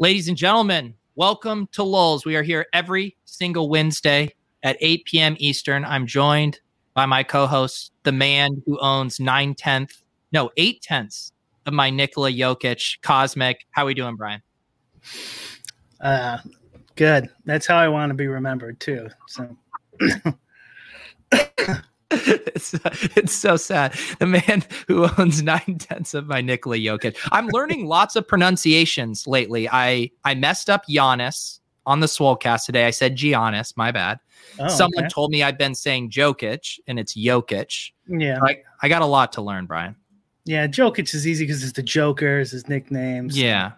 Ladies and gentlemen, welcome to Lulz. We are here every single Wednesday at 8 p.m. Eastern. I'm joined by my co-host, the man who owns nine tenths, no, eight tenths of my Nikola Jokic Cosmic. How we doing, Brian? Uh, good. That's how I want to be remembered too. So. it's, it's so sad. The man who owns nine tenths of my Nikola Jokic. I'm learning lots of pronunciations lately. I I messed up Giannis on the Swolecast today. I said Giannis. My bad. Oh, Someone okay. told me I've been saying Jokic, and it's Jokic. Yeah. I, I got a lot to learn, Brian. Yeah. Jokic is easy because it's the Joker, is his nicknames. Yeah,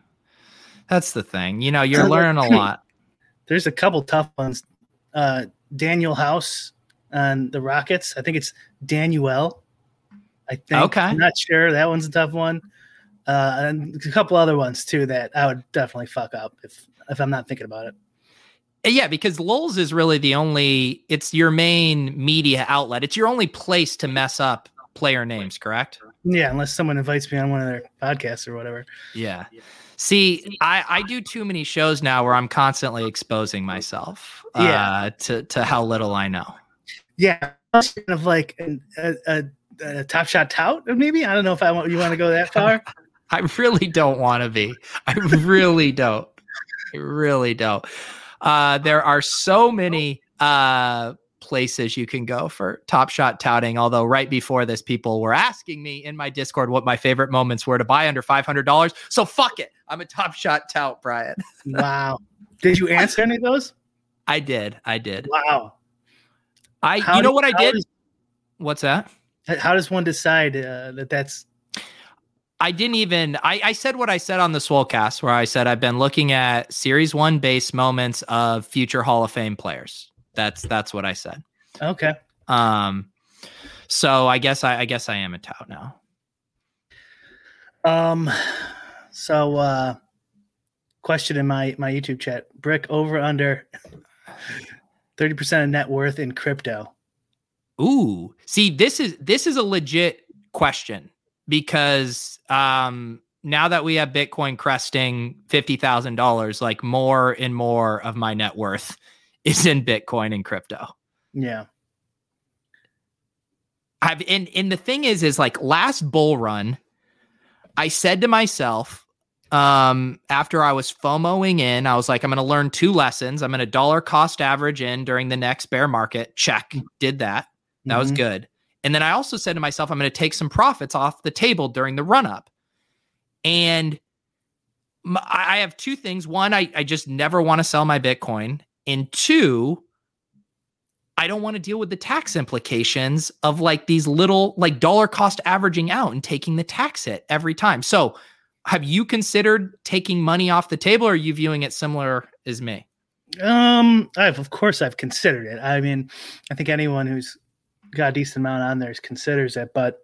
that's the thing. You know, you're learning a lot. There's a couple tough ones. Uh, Daniel House on the Rockets. I think it's Daniel. I think. Okay. I'm not sure. That one's a tough one. Uh, and a couple other ones too that I would definitely fuck up if if I'm not thinking about it. Uh, Yeah, because Lulz is really the only. It's your main media outlet. It's your only place to mess up player names, correct? Yeah, unless someone invites me on one of their podcasts or whatever. Yeah. See, I, I do too many shows now where I'm constantly exposing myself uh, Yeah. to, to how little I know. Yeah, kind of like an, a, a, a top shot tout, maybe. I don't know if I want you want to go that far. I really don't want to be. I really don't. I really don't. Uh, there are so many uh, places you can go for top shot touting. Although right before this, people were asking me in my Discord what my favorite moments were to buy under five hundred dollars. So fuck it, I'm a top shot tout, Brian. wow. Did you answer any of those? I did. I did. Wow. I. How you know do- what I did? does- What's that? How does one decide uh, that that's I didn't even I, I said what I said on the Swolecast where I said I've been looking at series one base moments of future Hall of Fame players. That's that's what I said. okay? Um so I guess I, I guess I am a tout now. Um, so uh, question in my my YouTube chat: brick over under thirty percent of net worth in crypto. Ooh. See, this is this is a legit question because um now that we have Bitcoin cresting fifty thousand dollars, like more and more of my net worth is in Bitcoin and crypto. Yeah. I've and and the thing is, is like last bull run, I said to myself, um, after I was FOMOing in, I was like, I'm gonna learn two lessons. I'm gonna dollar cost average in during the next bear market. Check, did that. That was Mhm. good. And then I also said to myself, I'm going to take some profits off the table during the run up. And I have two things. One, I, I just never want to sell my Bitcoin. And two, I don't want to deal with the tax implications of like these little like dollar cost averaging out and taking the tax hit every time. So, have you considered taking money off the table or are you viewing it similar as me? Um, I've of course I've considered it. I mean, I think anyone who's got a decent amount on there considers it, but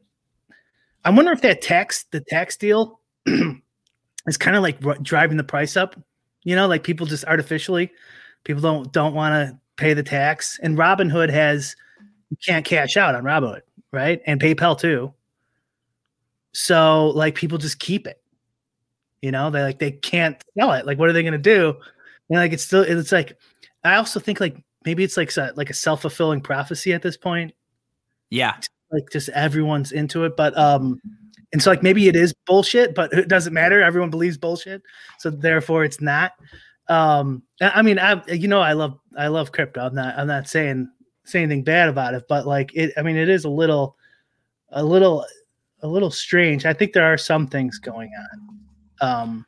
I wonder if that tax the tax deal is kind of like driving the price up. You know, like people just artificially people don't don't want to pay the tax. And Robinhood has you can't cash out on Robinhood, right? And PayPal too. So like people just keep it. You know, they like they can't sell it. Like, what are they gonna do? And like it's still it's like I also think like maybe it's like a, like a self fulfilling prophecy at this point. Yeah, like just everyone's into it, but um, and so like maybe it is bullshit, but it doesn't matter. Everyone believes bullshit, so therefore it's not. Um, I mean, I you know I love I love crypto. I'm not I'm not saying say anything bad about it, but like it, I mean, it is a little a little a little strange. I think there are some things going on. Um,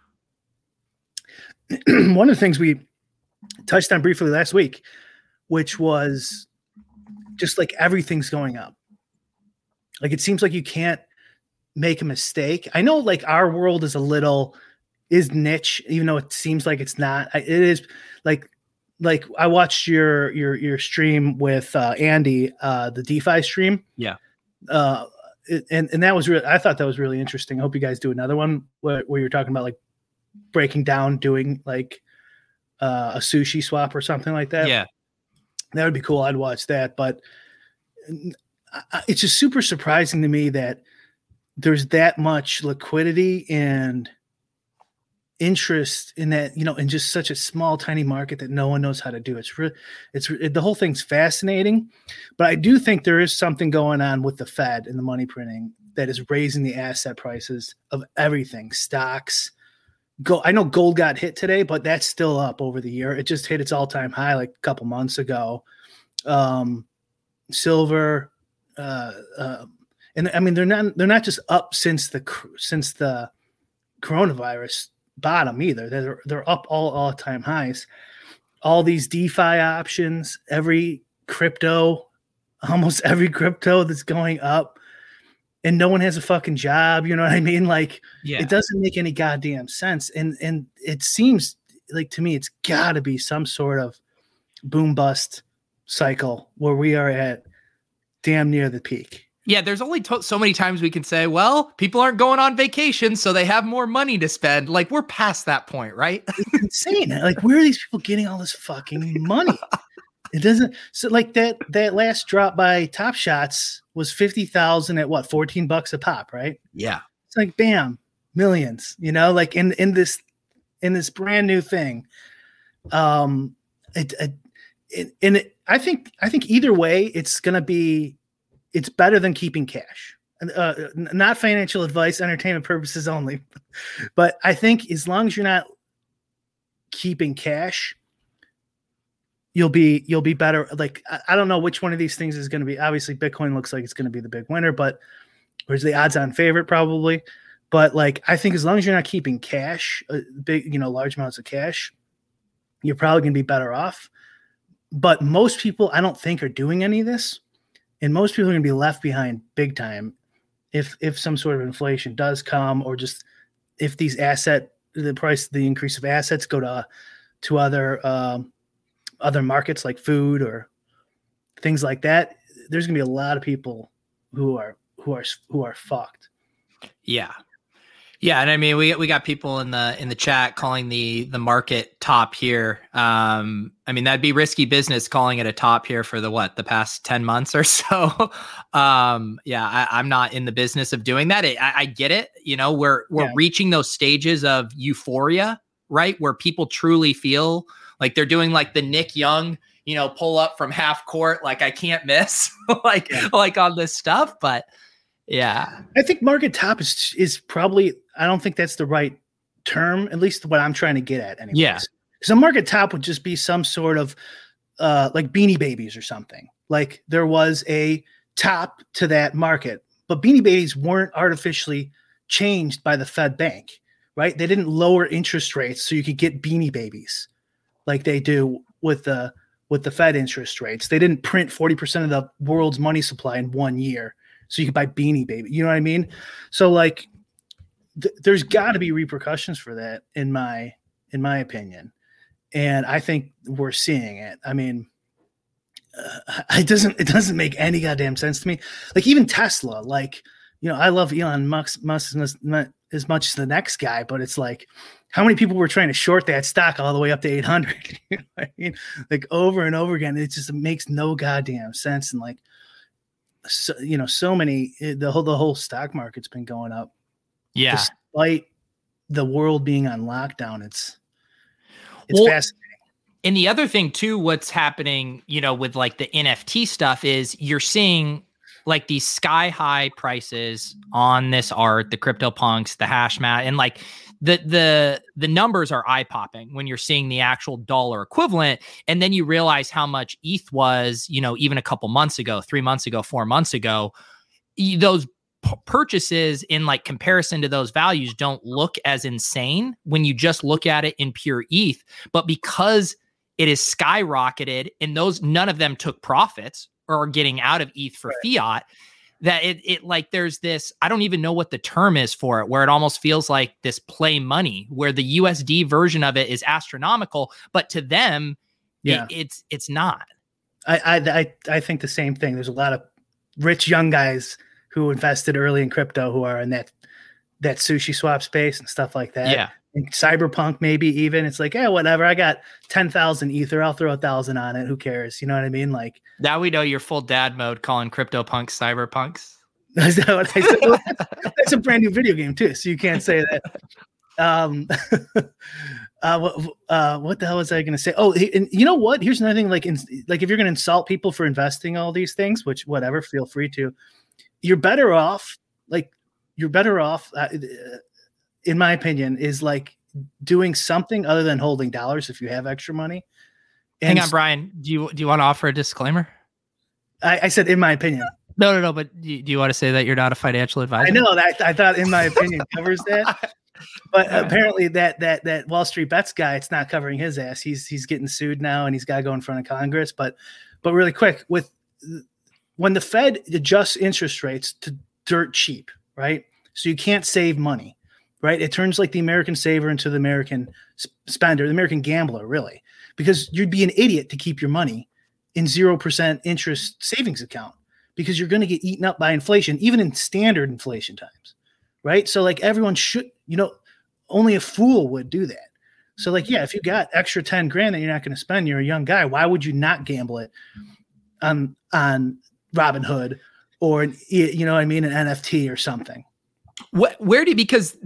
one of the things we touched on briefly last week, which was just like everything's going up. Like it seems like you can't make a mistake. I know like our world is a little is niche, even though it seems like it's not. It is like like I watched your your your stream with uh, Andy, uh, the DeFi stream. Yeah. Uh, and and that was really I thought that was really interesting. I hope you guys do another one where, where you're talking about like breaking down doing like uh, a sushi swap or something like that. Yeah. That would be cool. I'd watch that, but it's just super surprising to me that there's that much liquidity and interest in that you know in just such a small tiny market that no one knows how to do. It's really it's it, the whole thing's fascinating but i do think there is something going on with the fed and the money printing that is raising the asset prices of everything stocks. Go i know gold got hit today but that's still up over the year. It just hit its all-time high like a couple months ago. Um silver uh, uh and i mean they're not they're not just up since the since the coronavirus bottom either. They're they're up all all time highs. All these DeFi options, every crypto, almost every crypto that's going up, and no one has a fucking job. You know what I mean? Like, yeah. it doesn't make any goddamn sense. And and it seems like to me, it's got to be some sort of boom bust cycle where we are at damn near the peak. Yeah, there's only to- so many times we can say, well, people aren't going on vacation, so they have more money to spend. Like we're past that point, right? it's insane. Like where are these people getting all this fucking money? it doesn't. So like that that last drop by Top Shots was fifty thousand at what fourteen bucks a pop, right? Yeah. It's like bam, millions. You know, like in in this in this brand new thing. Um, it, it, it and it, I think I think either way, it's gonna be it's better than keeping cash. Uh, not financial advice, entertainment purposes only. But I think as long as you're not keeping cash, you'll be you'll be better. Like I, I don't know which one of these things is going to be. Obviously, Bitcoin looks like it's going to be the big winner, but where's the odds-on favorite probably. But like I think as long as you're not keeping cash, uh, big you know large amounts of cash, you're probably going to be better off. But most people, I don't think, are doing any of this and most people are going to be left behind big time if if some sort of inflation does come or just if these asset the price the increase of assets go to to other um, other markets like food or things like that there's going to be a lot of people who are who are who are fucked. Yeah yeah, and I mean we we got people in the in the chat calling the the market top here. Um, I mean that'd be risky business calling it a top here for the what the past ten months or so. um, yeah, I, am not in the business of doing that. I, I get it. You know, we're we're yeah. reaching those stages of euphoria, right, where people truly feel like they're doing like the Nick Young, you know, pull up from half court, like I can't miss, like yeah. like on this stuff, but. Yeah. I think market top is is probably I don't think that's the right term, at least what I'm trying to get at anyways. Yeah. So market top would just be some sort of uh like beanie babies or something. Like there was a top to that market. But Beanie Babies weren't artificially changed by the Fed Bank, right? They didn't lower interest rates so you could get Beanie Babies like they do with the with the Fed interest rates. They didn't print 40% of the world's money supply in one year so you could buy Beanie Baby. You know what I mean? So like th- there's got to be repercussions for that in my in my opinion. And I think we're seeing it. I mean, uh, it doesn't it doesn't make any goddamn sense to me. Like even Tesla, like you know, I love Elon Musk, Musk as, as much as the next guy, but it's like how many people were trying to short that stock all the way up to 800 you know I mean? like over and over again it just makes no goddamn sense and like so, you know so many eh, the whole the whole stock market's been going up. Yeah. Despite the world being on lockdown it's it's well, fascinating. and the other thing too what's happening you know with like the nft stuff is you're seeing like these sky high prices on this art the crypto punks the Hashmasks and like the the the numbers are eye popping when you're seeing the actual dollar equivalent and then you realize how much eth was you know even a couple months ago 3 months ago 4 months ago those p- purchases in like comparison to those values don't look as insane when you just look at it in pure eth but because it is skyrocketed and those none of them took profits or are getting out of eth for right. fiat that it it like there's this I don't even know what the term is for it where it almost feels like this play money where the USD version of it is astronomical but to them yeah. it, it's it's not. I, I I think the same thing. There's a lot of rich young guys who invested early in crypto who are in that that sushi swap space and stuff like that. Yeah cyberpunk maybe even. It's like yeah whatever i got 10,000 ether i'll throw a thousand on it who cares? You know what i mean? Like now we know you're full dad mode calling crypto punks cyberpunks that's what i said that's a brand new video game too so you can't say that. Um uh what, uh what the hell was i gonna say? Oh and you know what? Here's another thing like in, like if you're gonna insult people for investing all these things which whatever feel free to you're better off like you're better off uh, in my opinion, is like doing something other than holding dollars if you have extra money. And Hang on, Brian. Do you do you want to offer a disclaimer? I, I said, in my opinion. No, no, no. But do you, do you, want to say that you're not a financial advisor? I know that. I thought, in my opinion, covers that. But apparently, that that that Wall Street bets guy, it's not covering his ass. He's he's getting sued now, and he's got to go in front of Congress. But but really quick, with when the Fed adjusts interest rates to dirt cheap, right? So you can't save money right? It turns like the American saver into the American spender, the American gambler, really, because you'd be an idiot to keep your money in 0% interest savings account because you're going to get eaten up by inflation, even in standard inflation times, right? So, like, everyone should, you know, only a fool would do that. So, like, yeah, if you got extra 10 grand that you're not going to spend, you're a young guy, why would you not gamble it on, on Robinhood or, you know what I mean, an NFT or something? What, where do because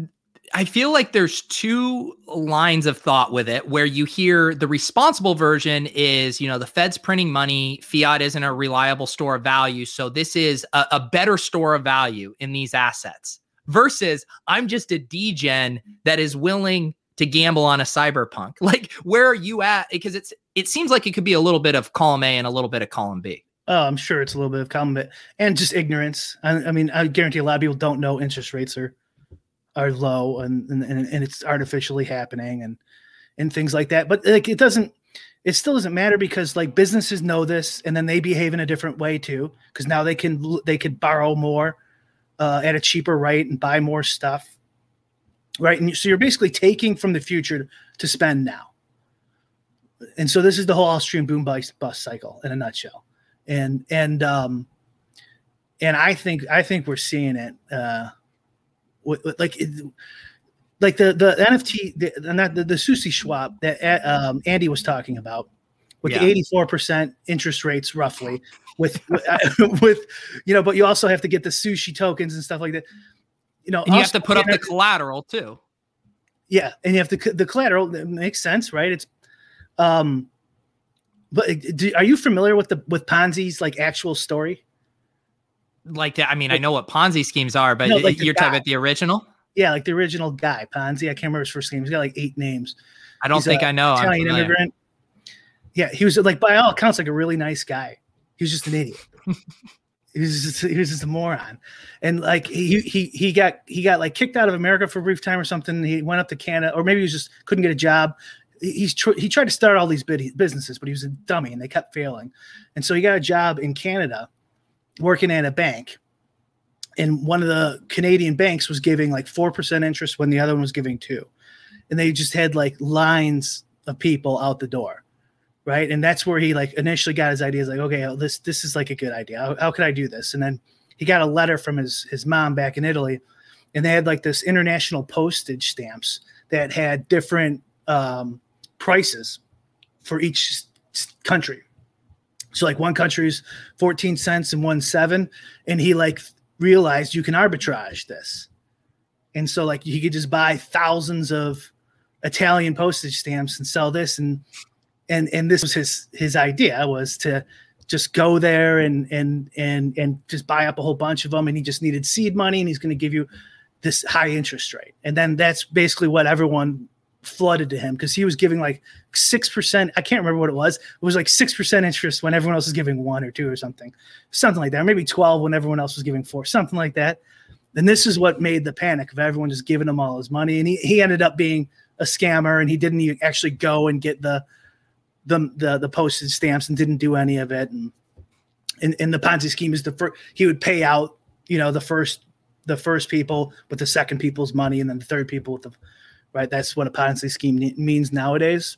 I feel like there's two lines of thought with it where you hear the responsible version is, you know, the Fed's printing money, fiat isn't a reliable store of value. So this is a, a better store of value in these assets versus I'm just a degen that is willing to gamble on a cyberpunk. Like, where are you at? Because it's it seems like it could be a little bit of column A and a little bit of column B. Oh, I'm sure it's a little bit of column B and just ignorance. I, I mean, I guarantee a lot of people don't know interest rates are are low and, and and it's artificially happening and and things like that. But like it doesn't it still doesn't matter because like businesses know this and then they behave in a different way too because now they can they could borrow more uh, at a cheaper rate and buy more stuff right? And so you're basically taking from the future to spend now. And so this is the whole austrian boom bust, bust cycle in a nutshell. And and um and i think i think we're seeing it uh like like the the NFT the, not the, the sushi swap that uh, um, Andy was talking about with yeah. the eighty four percent interest rates roughly with with you know, but you also have to get the sushi tokens and stuff like that. You know, and you have to put up the collateral too. Yeah, and you have to the collateral. It makes sense, right? It's um, but do, are you familiar with the with Ponzi's like actual story? Like that. I mean, I know what Ponzi schemes are, but no, like you're talking about the original. Yeah, like the original guy, Ponzi. I can't remember his first name. He's got like eight names. I don't He's think I know. Italian immigrant. Yeah, he was like by all accounts like a really nice guy. He was just an idiot. He was just, he was just a moron, and like he he he got he got like kicked out of America for a brief time or something. He went up to Canada, or maybe he was just couldn't get a job. He's tr- he tried to start all these bid- businesses, but he was a dummy, and they kept failing. And so he got a job in Canada, working at a bank. And one of the Canadian banks was giving like four percent interest when the other one was giving two, and they just had like lines of people out the door right? And that's where he like initially got his ideas like okay oh, this this is like a good idea. How, how could i do this? And then he got a letter from his his mom back in italy and they had like this international postage stamps that had different um, prices for each country so like one country's 14 cents and one seven and he like realized you can arbitrage this. And so like he could just buy thousands of italian postage stamps and sell this. And and and this was his his idea was to just go there and and and and just buy up a whole bunch of them. And he just needed seed money and he's going to give you this high interest rate. And then that's basically what everyone flooded to him because he was giving like 6% i can't remember what it was it was like 6% interest when everyone else was giving 1 or 2 or something something like that or maybe 12 when everyone else was giving 4 something like that and this is what made the panic of everyone just giving him all his money and he, he ended up being a scammer and he didn't even actually go and get the the the, the postage stamps and didn't do any of it. And and, in the Ponzi scheme is the first he would pay out, you know, the first the first people with the second people's money and then the third people with the right. That's what a Ponzi scheme ne- means nowadays.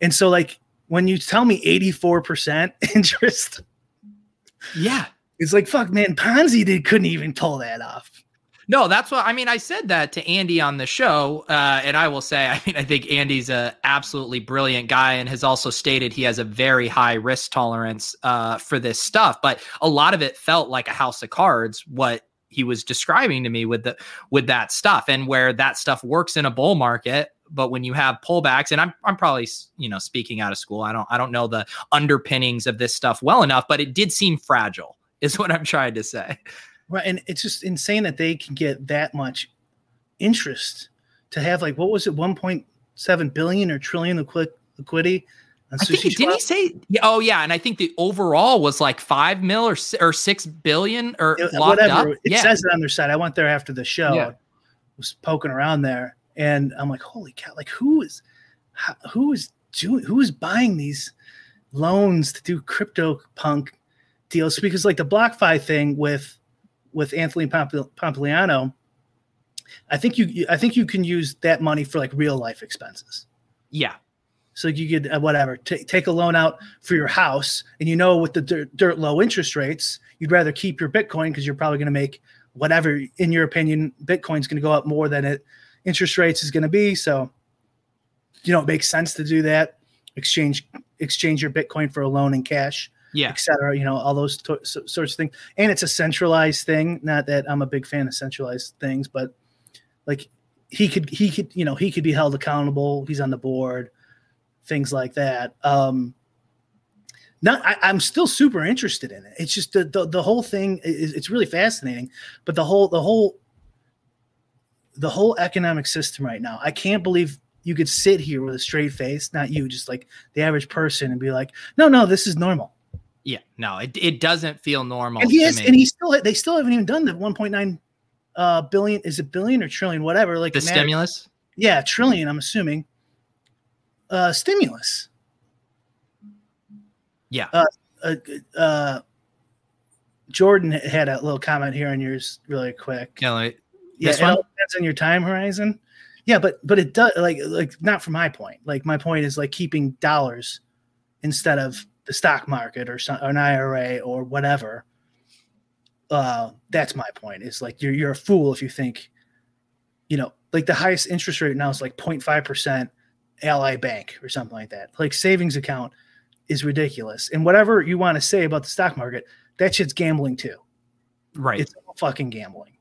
And so like when you tell me 84% interest, Yeah. it's like fuck man, Ponzi did couldn't even pull that off. No, that's what I mean. I said that to Andy on the show, uh, and I will say, I mean, I think Andy's a absolutely brilliant guy, and has also stated he has a very high risk tolerance uh, for this stuff. But a lot of it felt like a house of cards. What he was describing to me with the with that stuff, and where that stuff works in a bull market, but when you have pullbacks, and I'm I'm probably you know speaking out of school, I don't I don't know the underpinnings of this stuff well enough, but it did seem fragile, is what I'm trying to say. Right. And it's just insane that they can get that much interest to have like what was it, 1.7 billion or trillion liquid liquidity. I think Sushi didn't he say? Oh yeah, and I think the overall was like five mil or or six billion or It- whatever. up. It yeah, says it on their site. I went there after the show. Yeah. Was poking around there, and I'm like, holy cow! Like, who is, who is doing, who is buying these loans to do crypto punk deals? Because like the BlockFi thing with with Anthony Pomp- Pompliano, I think you, I think you can use that money for like real life expenses. yeah, So you could uh, whatever ta- take a loan out for your house, and you know with the dirt, dirt low interest rates, you'd rather keep your Bitcoin because you're probably going to make whatever, in your opinion, Bitcoin's going to go up more than it interest rates is going to be. So you know it makes sense to do that. Exchange exchange your Bitcoin for a loan in cash, yeah. et cetera. You know all those to- so- sorts of things, and it's a centralized thing. Not that I'm a big fan of centralized things, but like he could he could you know he could be held accountable. He's on the board things like that. Um, not, I, I'm still super interested in it. It's just the, the, the whole thing is it's really fascinating, but the whole, the whole, the whole economic system right now, I can't believe you could sit here with a straight face, not you, just like the average person and be like, no, no, this is normal. Yeah, no, it, it doesn't feel normal. and he is, and he still, they still haven't even done the 1.9 uh, billion. Is it billion or trillion? Whatever. Like the stimulus. Yeah. Trillion, I'm assuming uh, stimulus. Yeah, uh, uh, Jordan had a little comment here on yours really quick. Yeah, like, Yeah, this it all one? depends on your time horizon. Yeah, but but it does like like not from my point. Like my point is like keeping dollars instead of the stock market or, some, or an IRA or whatever. Uh, that's my point. Is like you're you're a fool if you think, you know, like the highest interest rate now is like 0.5 percent Ally Bank or something like that. Like savings account is ridiculous. And whatever you want to say about the stock market, that shit's gambling too. right. It's all fucking gambling.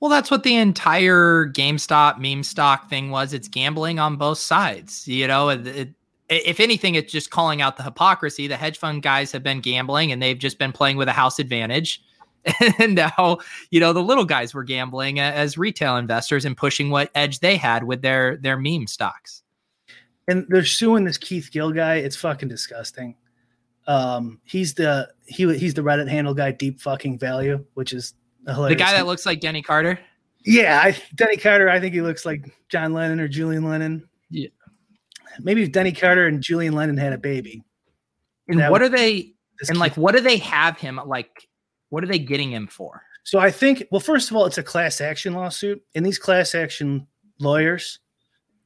Well, that's what the entire GameStop meme stock thing was. It's gambling on both sides. You know, it, it, if anything, it's just calling out the hypocrisy. The hedge fund guys have been gambling and they've just been playing with a house advantage. And now, you know, the little guys were gambling uh, as retail investors and pushing what edge they had with their their meme stocks. And they're suing this Keith Gill guy. It's fucking disgusting. Um, he's the he he's the Reddit handle guy, deep fucking value, which is a The guy that looks like Denny Carter. yeah, I, Denny Carter. I think he looks like John Lennon or Julian Lennon. Yeah. maybe if Denny Carter and Julian Lennon had a baby. And what are they? And like, what do they have him like? What are they getting him for? So I think, well, first of all, it's a class action lawsuit, and these class action lawyers,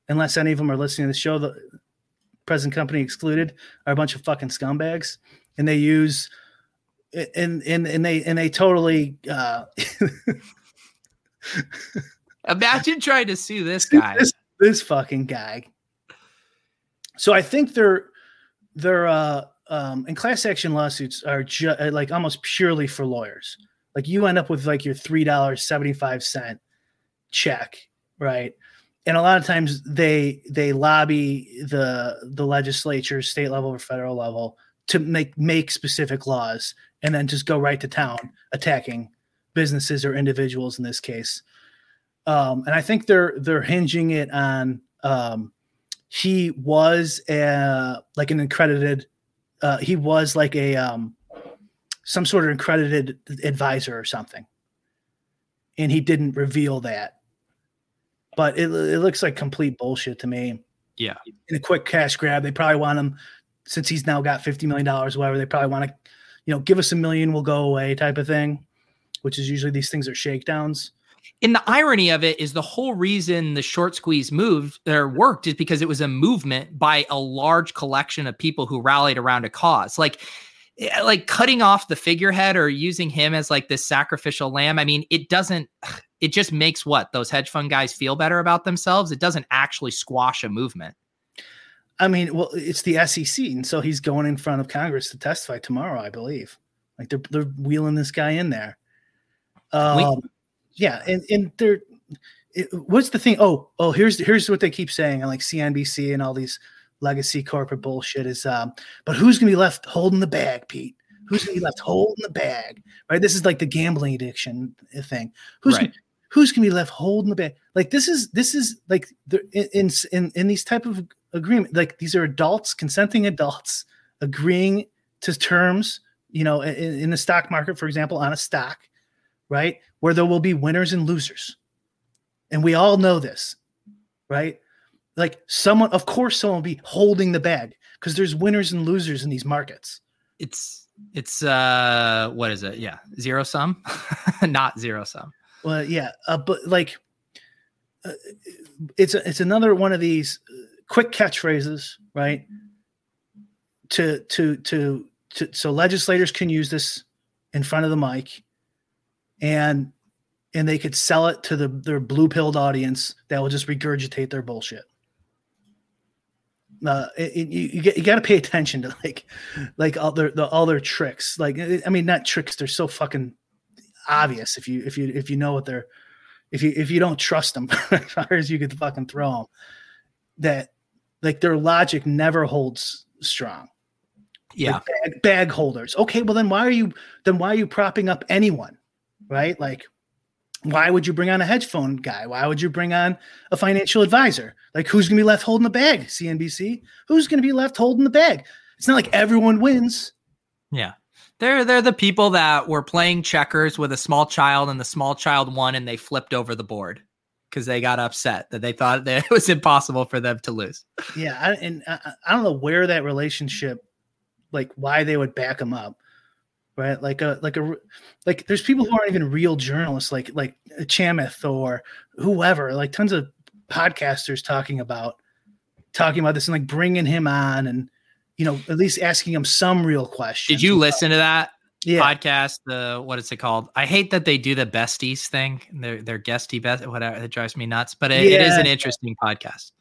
unless any of them are listening to the show, the present company excluded, are a bunch of fucking scumbags, and they use, and and and they and they totally. Uh, Imagine trying to sue this guy. this, this fucking guy. So I think they're they're uh um and class action lawsuits are ju- uh, like almost purely for lawyers. Like you end up with like your three dollars seventy five cent check, right? And a lot of times they they lobby the the legislature, state level or federal level, to make make specific laws, and then just go right to town attacking businesses or individuals in this case um, and I think they're they're hinging it on um, he was a, like an accredited uh, he was like a um, some sort of accredited advisor or something, and he didn't reveal that. But it, it looks like complete bullshit to me. Yeah. In a quick cash grab, they probably want him since he's now got fifty million dollars, whatever. They probably want to, you know, give us a million, we'll go away, type of thing. Which is usually these things are shakedowns. And the irony of it is the whole reason the short squeeze moved or worked is because it was a movement by a large collection of people who rallied around a cause. Like, eh, like cutting off the figurehead or using him as like this sacrificial lamb. I mean, it doesn't. It just makes what those hedge fund guys feel better about themselves. It doesn't actually squash a movement. I mean, well, it's the SEC, and so he's going in front of Congress to testify tomorrow, I believe. Like they're they're wheeling this guy in there. Um, yeah, and and they're it, what's the thing? Oh, oh, here's here's what they keep saying on like CNBC and all these legacy corporate bullshit is um, but who's gonna be left holding the bag, Pete? Who's gonna be left holding the bag? Right? This is like the gambling addiction thing. Who's Right. Who's gonna be left holding the bag? Like this is this is like in in in these type of agreement, like these are adults, consenting adults agreeing to terms, you know, in, in the stock market, for example, on a stock, right? Where there will be winners and losers. And we all know this, right? Like someone, of course, someone will be holding the bag because there's winners and losers in these markets. It's it's uh what is it? Yeah, zero sum, not zero sum. Well, yeah, uh, but like, uh, it's a, it's another one of these uh, quick catchphrases, right? To to to to so legislators can use this in front of the mic, and and they could sell it to the their blue pilled audience that will just regurgitate their bullshit. Uh, it, it- you you, you got to pay attention to like like all their the, all their tricks. Like I mean, not tricks. They're so fucking obvious if you if you if you know what they're if you if you don't trust them as far as you could fucking throw them that like their logic never holds strong. Yeah, like bag, bag holders. Okay well then why are you then why are you propping up anyone right? Like why would you bring on a hedge fund guy? Why would you bring on a financial advisor? Like who's going to be left holding the bag cnbc who's going to be left holding the bag? It's not like everyone wins. Yeah. They're they're the people that were playing checkers with a small child, and the small child won, and they flipped over the board because they got upset that they thought that it was impossible for them to lose. Yeah, I, and I, I don't know where that relationship, like why they would back him up, right? Like a like a like there's people who aren't even real journalists, like like Chamath or whoever, like tons of podcasters talking about talking about this and like bringing him on and you know at least asking him some real questions. Did you listen to that Yeah, podcast? The what is it called? I hate that they do the besties thing. They're they're guesty best whatever. It drives me nuts. But it, it is an interesting podcast.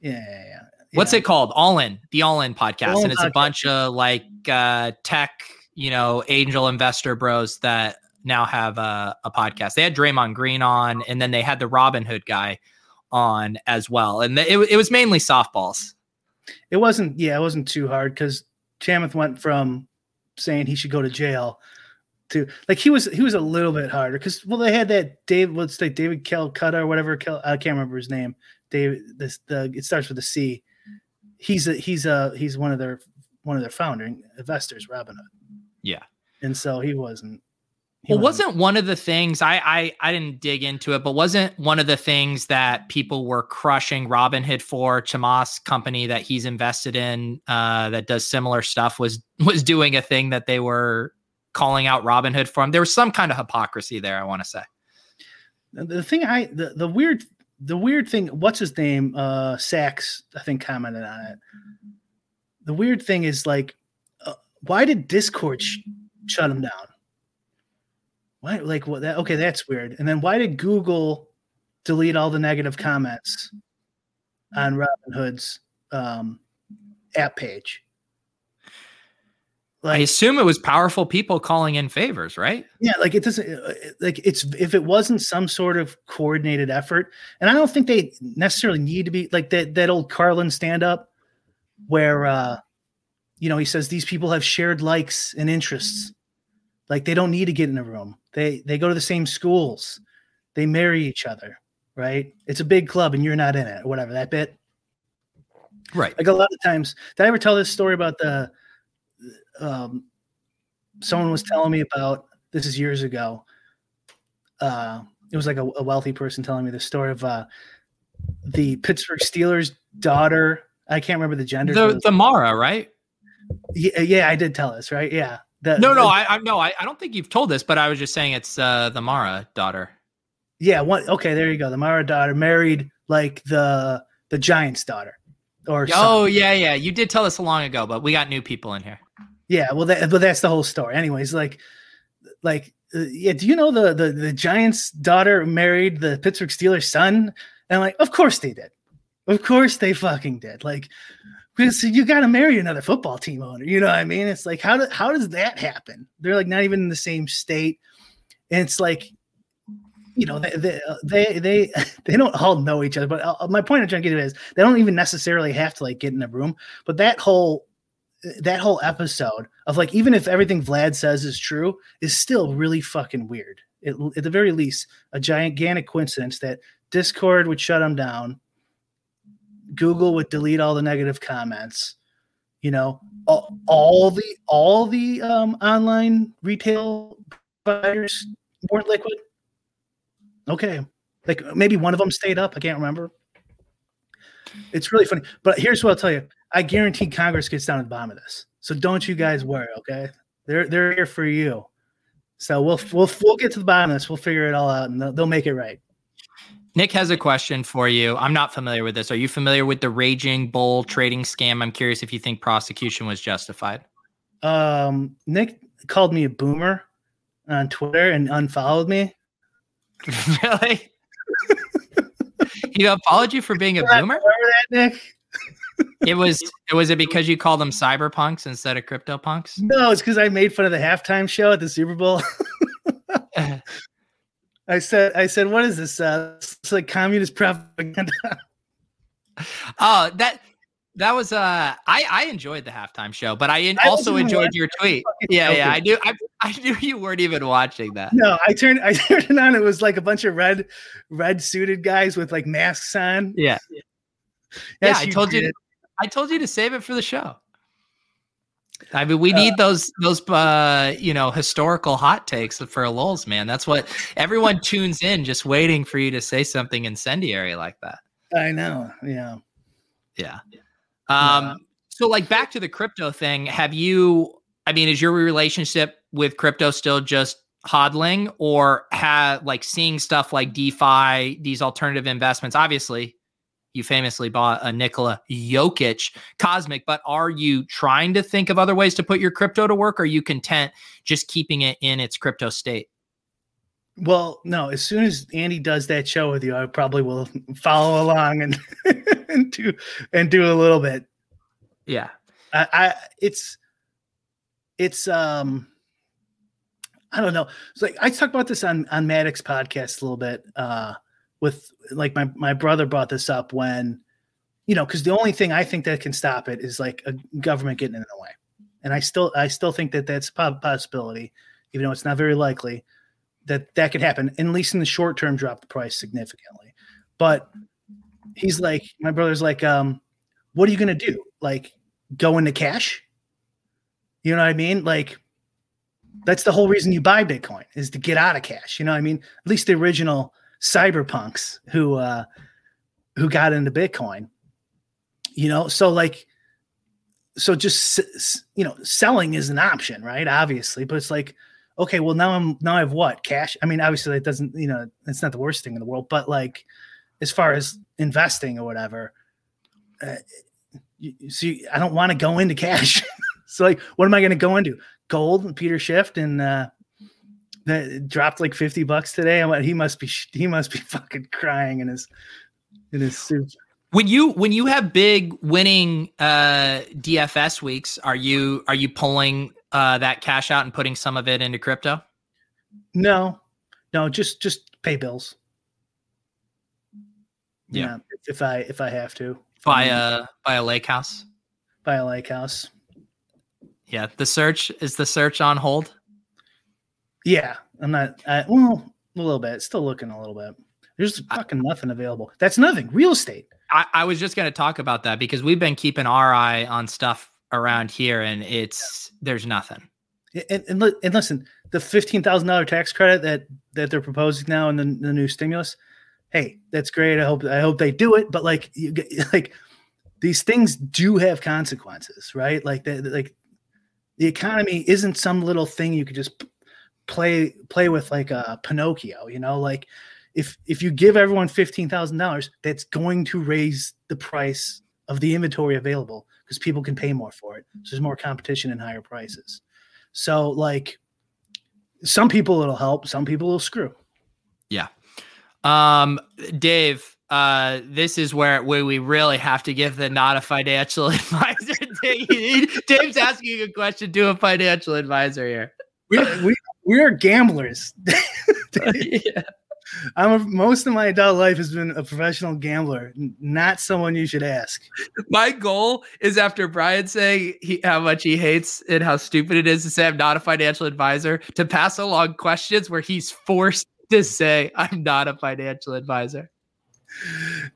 yeah, yeah. yeah. What's it called? All in the All In podcast, All In and it's a bunch of like uh, tech, you know, angel investor bros that now have a, a podcast. They had Draymond Green on, and then they had the Robin Hood guy on as well, and it, it was mainly softballs. It wasn't yeah it wasn't too hard because chamath went from saying he should go to jail to like he was he was a little bit harder because well they had that dave what's that david calcutta or whatever Cal, i can't remember his name david this the it starts with a c he's a he's a he's one of their one of their founding investors, Robinhood. Yeah. And so he wasn't. Well, wasn't one of the things I, I I didn't dig into it, but wasn't one of the things that people were crushing Robinhood for Chamath's company that he's invested in uh, that does similar stuff was was doing a thing that they were calling out Robinhood from. There was some kind of hypocrisy there. I want to say. The- The thing I the, the weird the weird thing. What's his name? Uh, Sachs, I think, commented on it. The weird thing is like, uh, why did Discord sh- shut him down? Why like what that? Okay, that's weird. And then why did Google delete all the negative comments on Robinhood's um, app page? I assume it was powerful people calling in favors, right? Yeah, like it doesn't uh, like it's if it wasn't some sort of coordinated effort, and I don't think they necessarily need to be like that that old Carlin stand up where uh you know he says these people have shared likes and interests. Like they don't need to get in a room. They they go to the same schools. They marry each other, right? It's a big club and you're not in it or whatever that bit. Right. Like a lot of times, did I ever tell this story about the um someone was telling me about this is years ago. Uh it was like a, a wealthy person telling me the story of uh the Pittsburgh Steelers daughter. I can't remember the gender. The the Mara, right? yeah, yeah, I did tell this, right? Yeah. The- No, no, the- I, I no, I, I don't think you've told this, but I was just saying it's uh, the Mara daughter. yeah, one okay, there you go. The Mara daughter married like the the Giants daughter. Or son. Oh yeah, yeah. You did tell us long ago, but we got new people in here. Yeah, well, that, but that's the whole story. Anyways, like, like, uh, yeah. Do you know the the the Giants' daughter married the Pittsburgh Steelers' son? And I'm like, of course they did. Of course they fucking did. Like, because you got to marry another football team owner. You know what I mean? It's like, how do, how does that happen? They're like not even in the same state, and it's like, you know, they they they they, they don't all know each other. But uh, my point I'm trying to get at is they don't even necessarily have to like get in a room. But that whole that whole episode of like even if everything Vlad says is true is still really fucking weird. It, at the very least, a gigantic coincidence that Discord would shut him down, Google would delete all the negative comments. You know, all, all the all the um, online retail providers weren't liquid. Okay, like maybe one of them stayed up. I can't remember. It's really funny, but here's what I'll tell you: I guarantee Congress gets down to the bottom of this. So don't you guys worry, okay? They're they're here for you. So we'll we'll we'll get to the bottom of this. We'll figure it all out, and they'll, they'll make it right. Nick has a question for you. I'm not familiar with this. Are you familiar with the Raging Bull trading scam? I'm curious if you think prosecution was justified. Um, Nick called me a boomer on Twitter and unfollowed me. really? he apologized you for being a boomer? Remember that, Nick? It was was it because you called them cyberpunks instead of crypto punks? No, it's because I made fun of the halftime show at the Super Bowl. I said, I said, what is this? Uh, it's like communist propaganda. Oh, that that was uh I I enjoyed the halftime show, but I I also enjoyed your tweet. Yeah, yeah, I knew I, I knew you weren't even watching that. No, I turned, I turned it on. It was like a bunch of red, red suited guys with like masks on. Yeah. Yes, yeah, I told you to, I told you to save it for the show. I mean, we need those those uh you know historical hot takes for a lulz, man. That's what everyone tunes in, just waiting for you to say something incendiary like that. I know. Yeah. Yeah. Um. So, like, back to the crypto thing. Have you? I mean, is your relationship with crypto still just hodling, or have like seeing stuff like DeFi, these alternative investments? Obviously, you famously bought a Nikola Jokic Cosmic, but are you trying to think of other ways to put your crypto to work? Or are you content just keeping it in its crypto state? Well, no. As soon as Andy does that show with you, I probably will follow along and and do and do a little bit. Yeah. I, I it's it's um I don't know. It's like I talked about this on on Maddox podcast a little bit uh with like my my brother brought this up when you know because the only thing I think that can stop it is like a government getting in the way, and I still I still think that that's a possibility, even though it's not very likely that that could happen. At least in the short term, drop the price significantly. But he's like my brother's like um what are you going to do? Like go into cash? You know what I mean? Like that's the whole reason you buy Bitcoin is to get out of cash. You know what I mean? At least the original cyberpunks who uh who got into Bitcoin. You know, so like so just you know, selling is an option, right? Obviously, but it's like okay, well now I'm now I have what? Cash? I mean, obviously it doesn't, you know, it's not the worst thing in the world, but like as far as investing or whatever, uh, you, see, I don't want to go into cash. so like, what am I going to go into? Gold, and Peter Schiff, and uh, that dropped like fifty bucks today. I'm like, he must be he must be fucking crying in his in his suit. When you when you have big winning uh, DFS weeks, are you are you pulling uh, that cash out and putting some of it into crypto? No, no, just just pay bills. Yeah, yeah if I if I have to buy a buy a lake house. Buy a lake house. Yeah, the search is the search on hold. Yeah, I'm not. I, well, a little bit. Still looking a little bit. There's fucking nothing available. That's nothing. Real estate. I, I was just going to talk about that because we've been keeping our eye on stuff around here, and it's there's nothing. And, and, and listen, the fifteen thousand dollar tax credit that that they're proposing now in the, the new stimulus, hey, that's great. I hope I hope they do it. But like you like these things do have consequences, right? Like the, like the economy isn't some little thing you could just play play with like a Pinocchio, you know, like if if you give everyone fifteen thousand dollars, that's going to raise the price of the inventory available because people can pay more for it. So there's more competition and higher prices. So like some people it'll help, some people will screw. Yeah. Um, Dave, uh, this is where, where we really have to give the not a financial advisor. Dave's asking a question to a financial advisor here. We, we, we are gamblers. yeah. I'm a, most of my adult life has been a professional gambler, not someone you should ask. My goal is after Brian saying he, how much he hates and how stupid it is to say I'm not a financial advisor, to pass along questions where he's forced to say I'm not a financial advisor.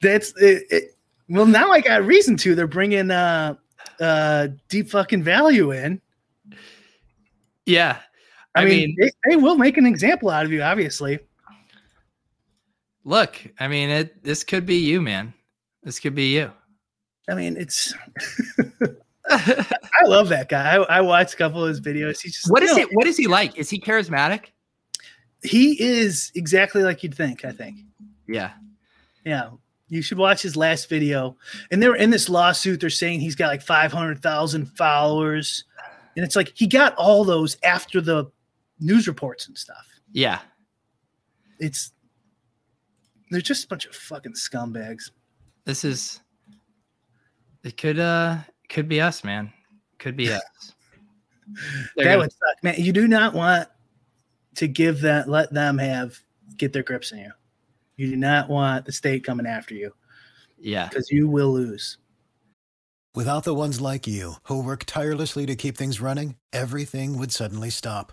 That's it, it, well. Now I got reason to. They're bringing uh, uh, deep fucking value in. Yeah, I, I mean, mean they, they will make an example out of you, obviously. Look, I mean, it. This could be you, man. This could be you. I mean, it's. I love that guy. I, I watched a couple of his videos. He's just what is it? What is he like? Is he charismatic? He is exactly like you'd think. I think. Yeah. Yeah. You should watch his last video. And they're in this lawsuit. They're saying he's got like five hundred thousand followers, and it's like he got all those after the news reports and stuff. Yeah. It's they're just a bunch of fucking scumbags. This is it could uh could be us, man. Could be us. that gonna... would suck, man. You do not want to give that let them have get their grips on you. You do not want the state coming after you. Yeah. Because you will lose. Without the ones like you who work tirelessly to keep things running, everything would suddenly stop.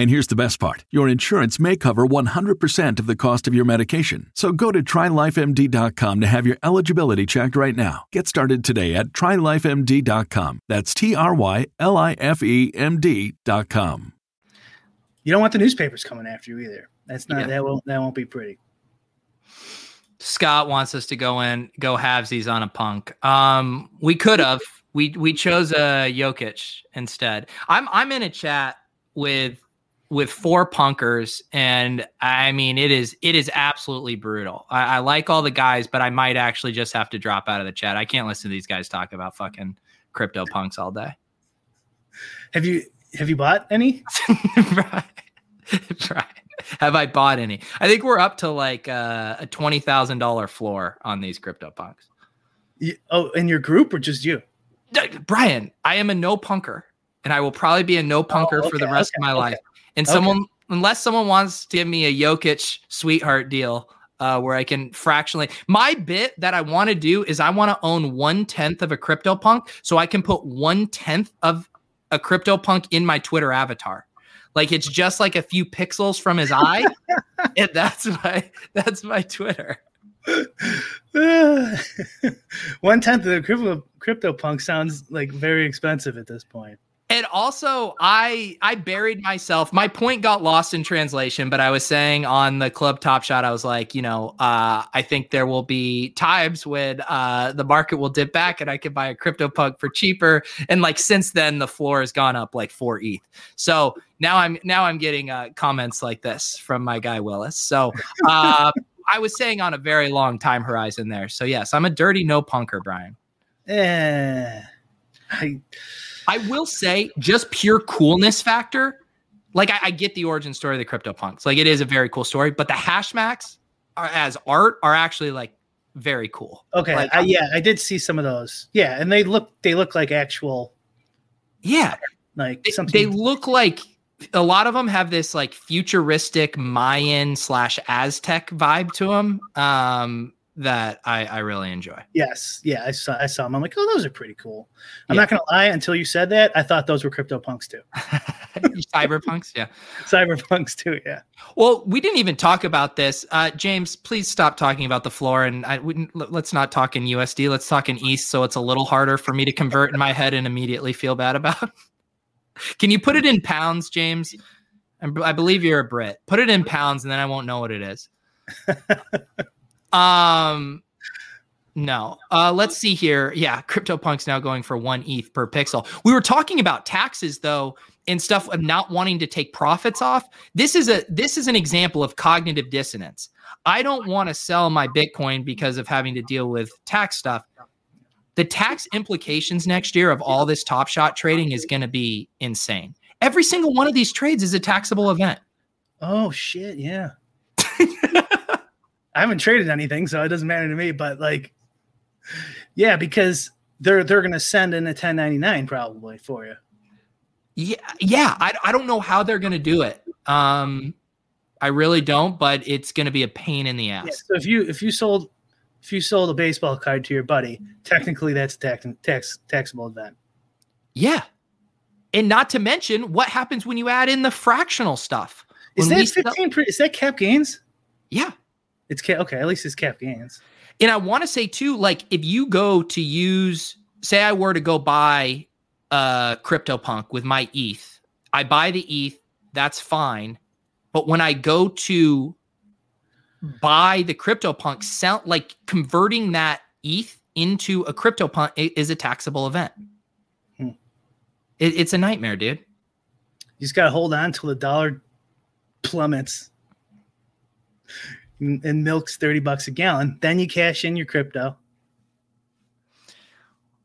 And here's the best part your insurance may cover 100% of the cost of your medication. So go to trylifemd.com to have your eligibility checked right now. Get started today at trylifemd.com. That's T R Y L I F E M D.com. You don't want the newspapers coming after you either. That's not Yeah. that won't that won't be pretty. Scott wants us to go in, go halvesies on a punk. Um, we could have. We we chose a Jokic instead. I'm I'm in a chat with with four punkers, and I mean it is it is absolutely brutal. I, I like all the guys, but I might actually just have to drop out of the chat. I can't listen to these guys talk about fucking crypto punks all day. Have you have you bought any? right. right. Have I bought any? I think we're up to like uh, a twenty thousand dollar floor on these crypto punks. You- oh, in your group or just you? D- Brian, I am a no punker, and I will probably be a no punker for the rest okay, of my okay. life. And Okay. someone, unless someone wants to give me a Jokic sweetheart deal, uh, where I can fractionally, my bit that I want to do is I want to own one tenth of a crypto punk, so I can put one tenth of a crypto punk in my Twitter avatar. Like it's just like a few pixels from his eye, and that's my that's my Twitter. One tenth of the crypto crypto punk sounds like very expensive at this point. And also, I I buried myself. My point got lost in translation, but I was saying on the club top shot, I was like, you know, uh, I think there will be times when uh, the market will dip back and I can buy a crypto punk for cheaper. And like since then, the floor has gone up like four ETH. So now I'm now I'm getting uh, comments like this from my guy Willis. So uh, I was saying on a very long time horizon there. So yes, I'm a dirty no punker, Brian. Eh, I I will say, just pure coolness factor. Like I, I get the origin story of the CryptoPunks. Like it is a very cool story, but the Hashmasks are, as art are actually like very cool. okay. Like, I, yeah, I did see some of those. Yeah, and they look they look like actual Yeah, like they, something. they look like a lot of them have this like futuristic Mayan slash Aztec vibe to them um, that I, I really enjoy. yes, yeah, I saw I saw them. I'm like, oh, those are pretty cool. I'm Yeah. not gonna lie. Until you said that, I thought those were crypto punks too. Cyberpunks, yeah. Cyberpunks too. Yeah. Well, we didn't even talk about this. Uh, James, please stop talking about the floor, and I wouldn't. let- Let's not talk in USD. Let's talk in ETH, so it's a little harder for me to convert in my head and immediately feel bad about. Can you put it in pounds, James? I believe you're a Brit. Put it in pounds, and then I won't know what it is. Um, no. Uh, let's see here. Yeah, CryptoPunk's now going for one ETH per pixel. We were talking about taxes though, and stuff of not wanting to take profits off. This is a this is an example of cognitive dissonance. I don't want to sell my Bitcoin because of having to deal with tax stuff. The tax implications next year of all this top shot trading is going to be insane. Every single one of these trades is a taxable event. Oh shit, yeah. I haven't traded anything, so it doesn't matter to me. But like, yeah, because they're they're gonna send in a 1099 probably for you. Yeah, yeah. I, I don't know how they're going to do it. Um, I really don't, but it's going to be a pain in the ass. Yeah, so if you if you sold if you sold a baseball card to your buddy, technically that's a tax, tax taxable event. Yeah. And not to mention what happens when you add in the fractional stuff. Is When that 15? per- is that cap gains? yeah. It's cap. Okay, at least it's cap gains. And I want to say too, like if you go to use, say I were to go buy a CryptoPunk with my ETH, I buy the ETH, that's fine. But when I go to buy the CryptoPunk, sell like converting that ETH into a CryptoPunk is a taxable event. Hmm. It, it's a nightmare, dude. You just gotta hold on till the dollar plummets and milk's 30 bucks a gallon. Then you cash in your crypto.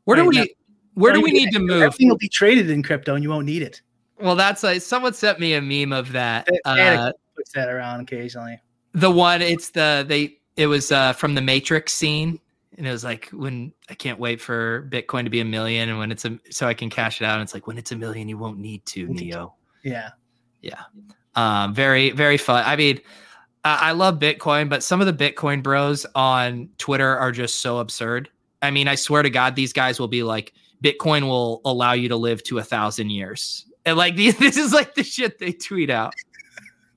Where do Right, we now- where do we need to move? Everything will be traded in crypto and you won't need it. Well, that's like someone sent me a meme of that. That- Uh, puts that around occasionally. the one it's the they it was uh from the Matrix scene, and it was like when I can't wait for Bitcoin to be a million, and when it's a so I can cash it out. And it's like when it's a million, you won't need to Neo. Yeah, yeah. Um, very very fun. I mean. I I love Bitcoin, but some of the Bitcoin bros on Twitter are just so absurd. I mean, I swear to God, these guys will be like, Bitcoin will allow you to live to a thousand years. And like, this is like the shit they tweet out.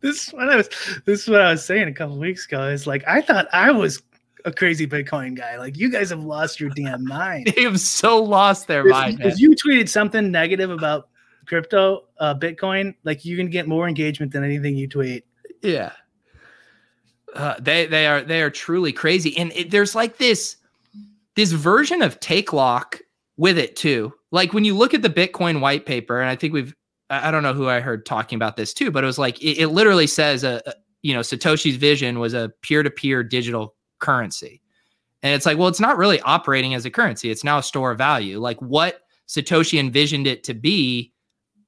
This is what I was this is what I was saying a couple weeks ago. Is like I thought I was a crazy Bitcoin guy. Like you guys have lost your damn mind. They have so lost their if, mind. if you tweeted something negative about crypto, uh, Bitcoin, like you can get more engagement than anything you tweet. Yeah. Uh, they they are they are truly crazy, and it, there's like this this version of take lock with it too. Like when you look at the Bitcoin white paper, and I think we've I don't know who I heard talking about this too, but it was like it, it literally says a, a you know Satoshi's vision was a peer to peer digital currency, and it's like well it's not really operating as a currency; it's now a store of value. Like what Satoshi envisioned it to be,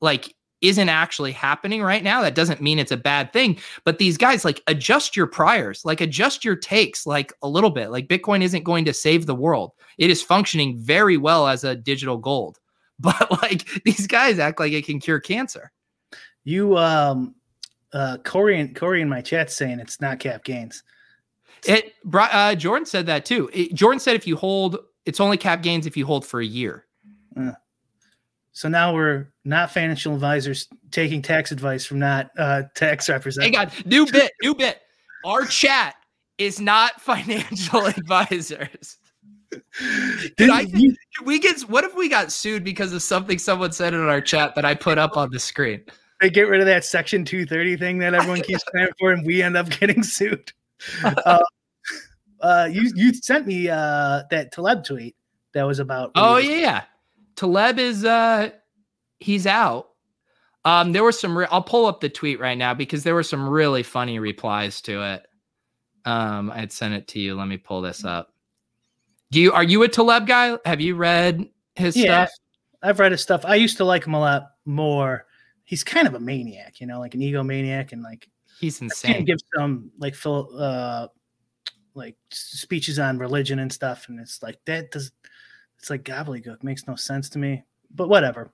like isn't actually happening right now. That doesn't mean it's a bad thing. But these guys like adjust your priors, like adjust your takes like a little bit. Like Bitcoin isn't going to save the world. It is functioning very well as a digital gold. But like these guys act like it can cure cancer. You um uh Corey and Corey in my chat saying it's not cap gains. It uh Jordan said that too. It, Jordan said if you hold it's only cap gains if you hold for a year. Uh. So now we're not financial advisors taking tax advice from not uh, tax representatives. Hang on, new bit, new bit. Our chat is not financial advisors. Did I we get what if we got sued because of something someone said in our chat that I put up on the screen? They get rid of that section 230 thing that everyone keeps paying for, and we end up getting sued. Uh, uh, you you sent me uh, that Taleb tweet that was about. Oh yeah, Taleb is uh he's out. Um, there were some. Re- I'll pull up the tweet right now because there were some really funny replies to it. Um, I'd sent it to you. Let me pull this up. Do you are you a Taleb guy? Have you read his yeah, stuff? I've read his stuff. I used to like him a lot more. He's kind of a maniac, you know, like an egomaniac, and like he's insane. Give some like uh, like speeches on religion and stuff, and it's like that does it's like gobbledygook. Makes no sense to me. But whatever.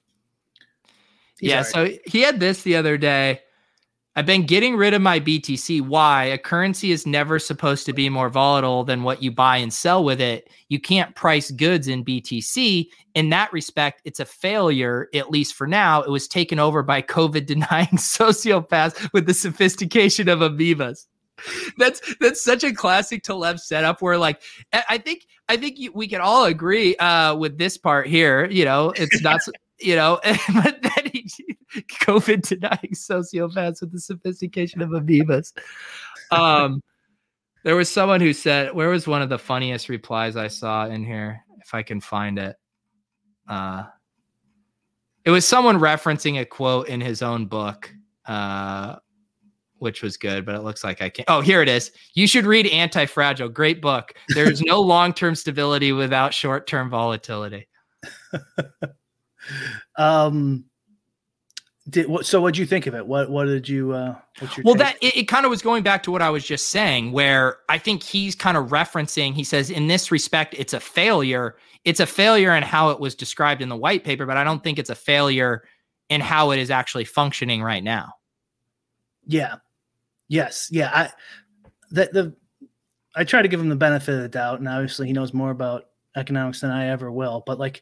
He's yeah. Right. So he had this the other day. I've been getting rid of my BTC. Why? A currency is never supposed to be more volatile than what you buy and sell with it. You can't price goods in BTC. In that respect, it's a failure, at least for now. It was taken over by COVID denying sociopaths with the sophistication of amoebas that's that's such a classic Taleb setup where like I think I think we can all agree uh, with this part here. You know, it's not you know, but then he COVID denying sociopaths with the sophistication of amoebas. Um, there was someone who said, "Where was one of the funniest replies I saw in here? If I can find it." Uh, it was someone referencing a quote in his own book. Uh, which was good, but it looks like I can't. Oh, here it is. You should read Antifragile. Great book. There's no long term stability without short term volatility. um, did what? So, what did you think of it? What What did you? Uh, well, take? that it, it kind of was going back to what I was just saying, where I think he's kind of referencing. He says, in this respect, it's a failure. It's a failure in how it was described in the white paper, but I don't think it's a failure in how it is actually functioning right now. Yeah, Yes, yeah. I that the I try to give him the benefit of the doubt, and obviously he knows more about economics than I ever will. But like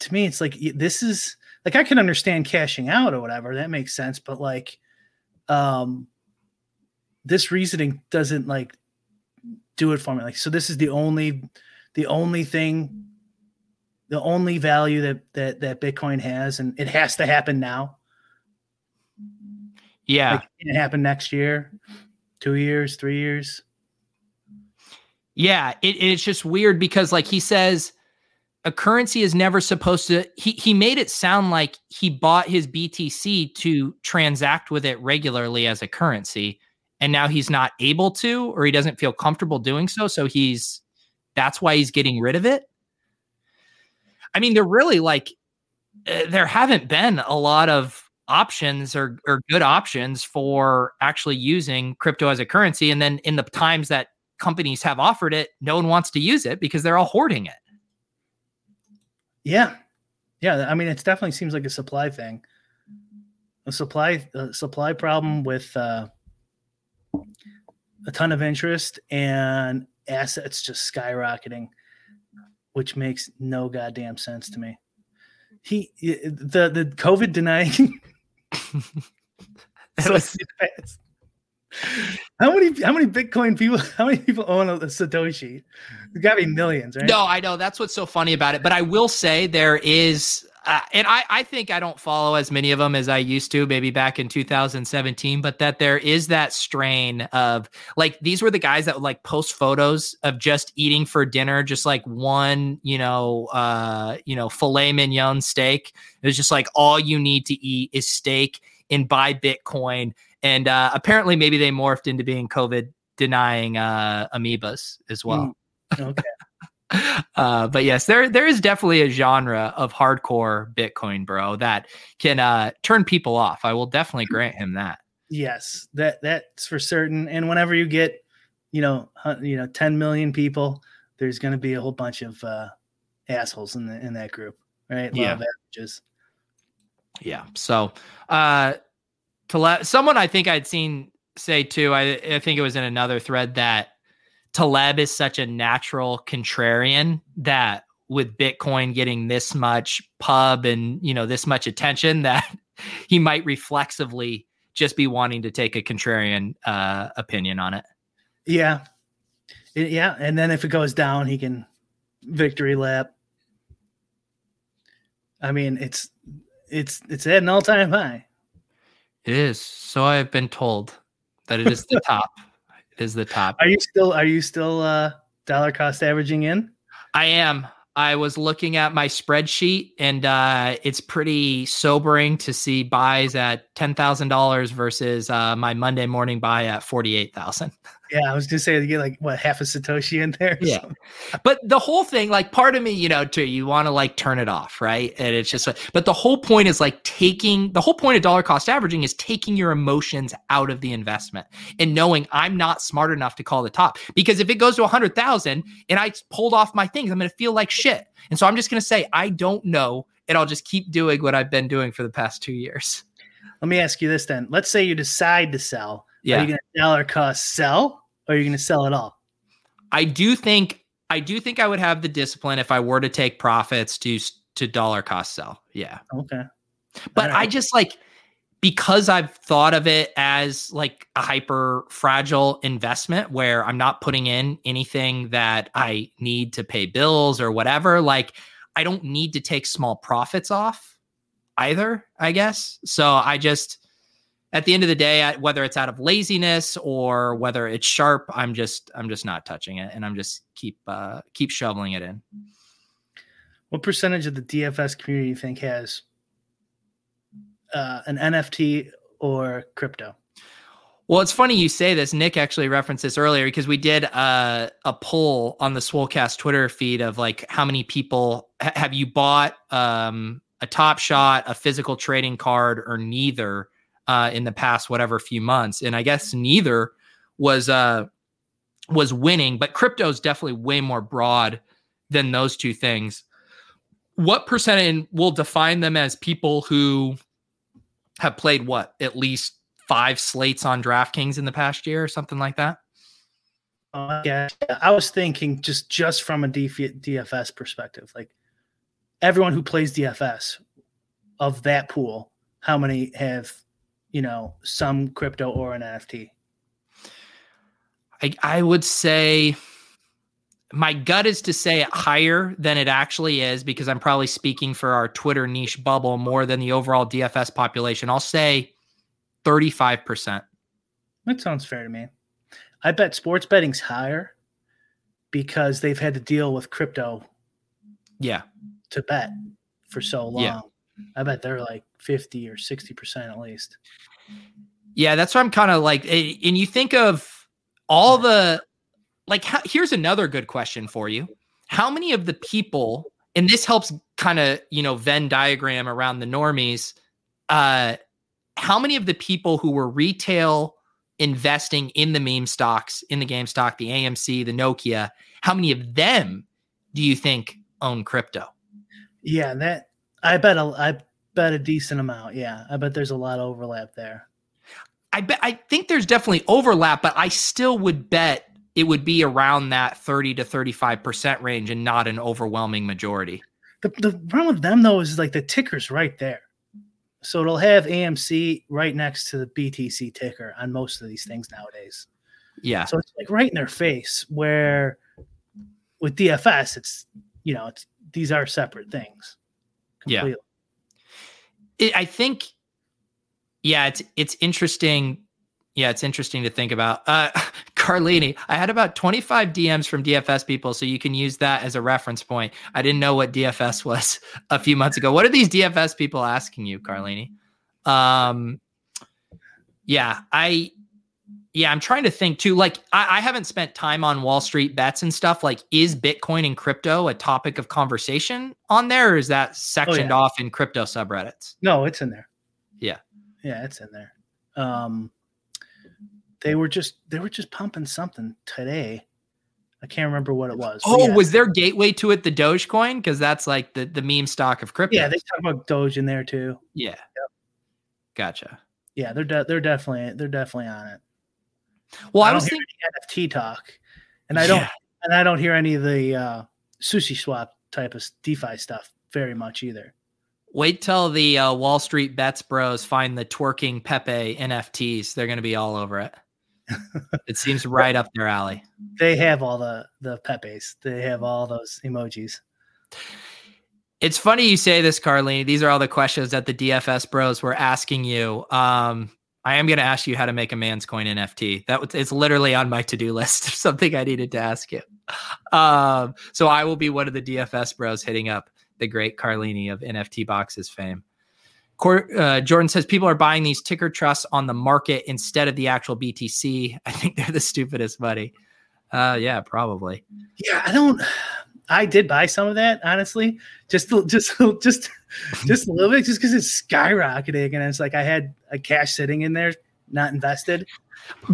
to me, it's like this is like I can understand cashing out or whatever that makes sense, but like um this reasoning doesn't like do it for me. Like so, this is the only the only thing the only value that that that Bitcoin has, and it has to happen now. Yeah. Like, it happen next year, two years, three years. Yeah. It, it's just weird because, like, he says a currency is never supposed to, he, he made it sound like he bought his BTC to transact with it regularly as a currency. And now he's not able to, or he doesn't feel comfortable doing so. So he's, that's why he's getting rid of it. I mean, they're really like, uh, there haven't been a lot of options are, are good options for actually using crypto as a currency. And then in the times that companies have offered it, no one wants to use it because they're all hoarding it. Yeah. Yeah. I mean, it definitely seems like a supply thing. A supply a supply problem with uh, a ton of interest and assets just skyrocketing, which makes no goddamn sense to me. He the the COVID denying so how many how many Bitcoin people how many people own a Satoshi? There's gotta be millions, right? No, I know that's what's so funny about it. But I will say there is uh, and I, I think I don't follow as many of them as I used to, maybe back in 2017, but that there is that strain of like these were the guys that would like post photos of just eating for dinner, just like one, you know, uh, you know, filet mignon steak. It was just like all you need to eat is steak and buy Bitcoin. And uh, apparently, maybe they morphed into being COVID denying uh, amoebas as well. Mm, okay. uh, but yes, there there is definitely a genre of hardcore Bitcoin bro that can uh, turn people off. I will definitely grant him that. Yes, that that's for certain. And whenever you get, you know, you know, 10 million people, there's going to be a whole bunch of uh, assholes in the, in that group, right? Yeah. averages. Yeah. So, uh, to let someone I think I'd seen say too, I I think it was in another thread that Taleb is such a natural contrarian that with Bitcoin getting this much pub and you know this much attention that he might reflexively just be wanting to take a contrarian uh, opinion on it. Yeah, it, yeah, and then if it goes down, he can victory lap. I mean, it's it's it's at an all time high. It is. So I've been told that it is the top it is the top. Are you still are you still uh dollar cost averaging in? I am. I was looking at my spreadsheet and uh, it's pretty sobering to see buys at ten thousand dollars versus uh, my Monday morning buy at forty eight thousand. Yeah, I was just gonna say you get like what half a satoshi in there. Yeah, but the whole thing, like, part of me, you know, too, you want to like turn it off, right? And it's just, but the whole point is like taking the whole point of dollar cost averaging is taking your emotions out of the investment and knowing I'm not smart enough to call the top because if it goes to a hundred thousand and I pulled off my things, I'm gonna feel like shit, and so I'm just gonna say I don't know, and I'll just keep doing what I've been doing for the past two years. Let me ask you this then. Let's say you decide to sell. Yeah. Are you gonna dollar cost sell or are you going to sell it all? I do think I do think I would have the discipline if I were to take profits to to dollar cost sell. Yeah. Okay. But right. I just like because I've thought of it as like a hyper fragile investment where I'm not putting in anything that I need to pay bills or whatever, like I don't need to take small profits off either, I guess. So I just at the end of the day, whether it's out of laziness or whether it's sharp, I'm just I'm just not touching it, and I'm just keep uh, keep shoveling it in. What percentage of the DFS community you think has uh, an NFT or crypto? Well, it's funny you say this. Nick actually referenced this earlier because we did uh, a poll on the Swolecast Twitter feed of like how many people ha- have you bought um, a Top Shot, a physical trading card, or neither uh, in the past whatever few months, and I guess neither was uh, was winning. But crypto is definitely way more broad than those two things. What percentage will define them as people who have played what at least five slates on DraftKings in the past year or something like that? Oh yeah, I was thinking just just from a DFS perspective, like everyone who plays DFS of that pool, how many have you know, some crypto or an NFT? I, I would say my gut is to say it higher than it actually is because I'm probably speaking for our Twitter niche bubble more than the overall DFS population. I'll say 35%. That sounds fair to me. I bet sports betting's higher because they've had to deal with crypto. Yeah. To bet for so long. Yeah. I bet they're like 50 or 60% at least. Yeah, that's what I'm kind of like. Eh, and you think of all the, like, how, here's another good question for you. How many of the people, and this helps kind of, you know, Venn diagram around the normies, uh, how many of the people who were retail investing in the meme stocks, in the GameStop, the AMC, the Nokia, how many of them do you think own crypto? Yeah, that I bet a, I bet a decent amount. Yeah, I bet there's a lot of overlap there. I bet I think there's definitely overlap, but I still would bet it would be around that 30 to 35% range and not an overwhelming majority. The, the problem with them though is like the ticker's right there. So it'll have AMC right next to the BTC ticker on most of these things nowadays. Yeah. So it's like right in their face where with DFS, it's you know, it's these are separate things. Completely. It, I think, yeah, it's it's interesting. Yeah, it's interesting to think about. Uh, Carlini, I had about 25 DMs from DFS people, so you can use that as a reference point. I didn't know what DFS was a few months ago. What are these DFS people asking you, Carlini? Um, yeah, I yeah, I'm trying to think too. Like, I, I, haven't spent time on Wall Street bets and stuff. Like, is Bitcoin and crypto a topic of conversation on there, or is that sectioned oh, yeah. off in crypto subreddits? No, it's in there. Yeah, yeah, it's in there. Um, they were just they were just pumping something today. I can't remember what it was. Oh, yeah. was their gateway to it the Dogecoin? Because that's like the the meme stock of crypto. Yeah, they talk about Doge in there too. Yeah. Yep. Gotcha. Yeah, they're de- they're definitely they're definitely on it. Well, I, I was thinking NFT talk, and I don't yeah. and I don't hear any of the uh, SushiSwap type of DeFi stuff very much either. Wait till the uh, Wall Street bets bros find the twerking Pepe NFTs. They're going to be all over it. it seems right up their alley. They have all the the Pepes. They have all those emojis. It's funny you say this, Carlini. These are all the questions that the DFS bros were asking you. Um, I am going to ask you how to make a man's coin NFT. That was, it's literally on my to do list. Something I needed to ask you. Um, so I will be one of the DFS bros hitting up the great Carlini of NFT boxes fame. Uh, Jordan says people are buying these ticker trusts on the market instead of the actual BTC. I think they're the stupidest money. Uh, yeah, probably. Yeah, I don't. I did buy some of that, honestly, just just just just a little bit, just because it's skyrocketing, and it's like I had a cash sitting in there, not invested.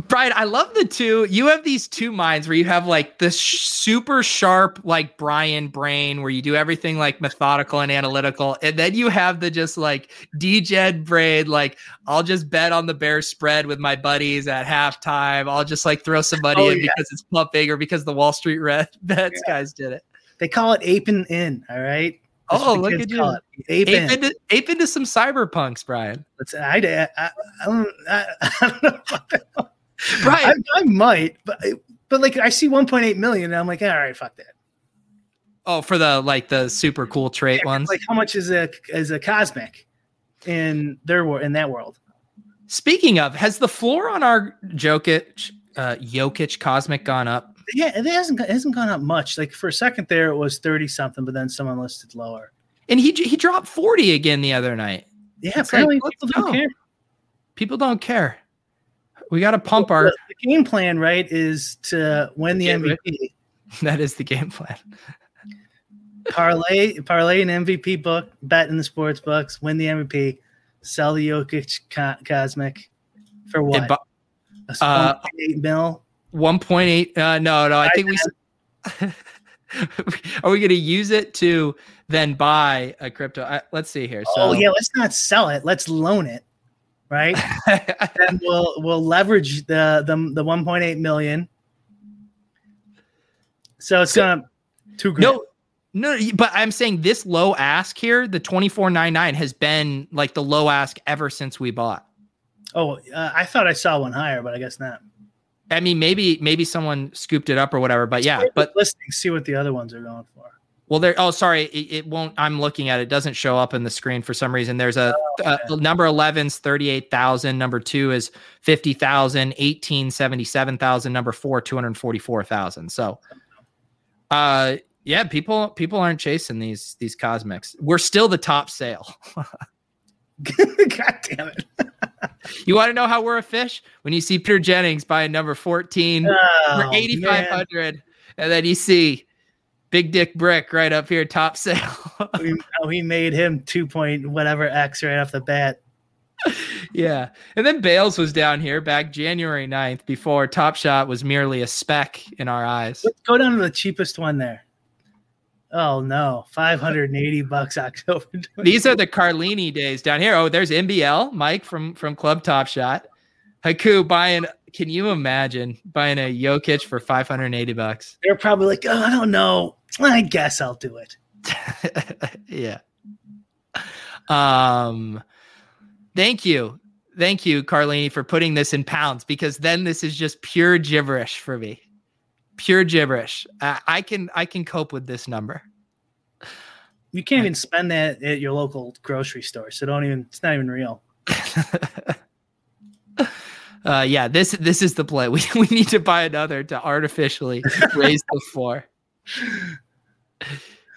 Brian, I love the two. You have these two minds where you have like this super sharp, like Brian brain, where you do everything like methodical and analytical, and then you have the just like degen brain, like I'll just bet on the bear spread with my buddies at halftime. I'll just like throw some money oh, in yeah. because it's pumping or because the Wall Street red bets yeah. guys did it. They call it aping in. All right. That's oh, look at you. Ape, ape, into, ape into some cyberpunks, Brian. Let's, I, I, I, I don't, I, I don't know. Brian, I, I, might, but but like I see 1.8 million, and I'm like, all right, fuck that. Oh, for the like the super cool trait yeah, ones. Like, how much is a is a cosmic in their in that world? Speaking of, has the floor on our Jokic uh, Jokic cosmic gone up? Yeah, it hasn't it hasn't gone up much. Like for a second there, it was thirty something, but then someone listed lower. And he he dropped forty again the other night. Yeah, it's apparently like, people don't care. People don't care. We got to pump well, our the, game plan. Right, is to win the MVP. That is the game plan. parlay parlay an MVP book, bet in the sports books, win the MVP, sell the Jokic co- Cosmic for what? Bu- uh, eight mil 1.8 uh, no no i think we are we going to use it to then buy a crypto I, let's see here so oh yeah let's not sell it let's loan it right and we'll we'll leverage the the, the 1.8 million so it's so, gonna two grand. no no, but I'm saying this low ask here, the 24.99 has been like the low ask ever since we bought. Oh, uh, I thought I saw one higher, but I guess not. I mean, maybe maybe someone scooped it up or whatever, but yeah. But listening, see what the other ones are going for. Well, there. Oh, sorry, it, it, won't. I'm looking at it. it. Doesn't show up in the screen for some reason. There's a, oh, okay. a number 11's 38,000. Number two is 50,000. 18, 77,000. Number four, 244,000. So, uh, yeah, people people aren't chasing these these cosmics. We're still the top sale. God damn it. you want to know how we're a fish? When you see Peter Jennings buying number 14 oh, for 8,500, and then you see Big Dick Brick right up here, top sale. how oh, he made him two point whatever X right off the bat. Yeah. And then Bales was down here back January 9th before Top Shot was merely a speck in our eyes. Let's go down to the cheapest one there. Oh no, 580 bucks October. These are the Carlini days down here. Oh, there's MBL, Mike from from Club Top Shot. Haku buying can you imagine buying a Jokic for 580 bucks? They're probably like, oh, I don't know. I guess I'll do it. yeah. Um thank you. Thank you, Carlini, for putting this in pounds because then this is just pure gibberish for me pure gibberish. I can I can cope with this number. You can't even spend that at your local grocery store. So don't even. It's not even real. uh, yeah, this this is the play. We we need to buy another to artificially raise the floor.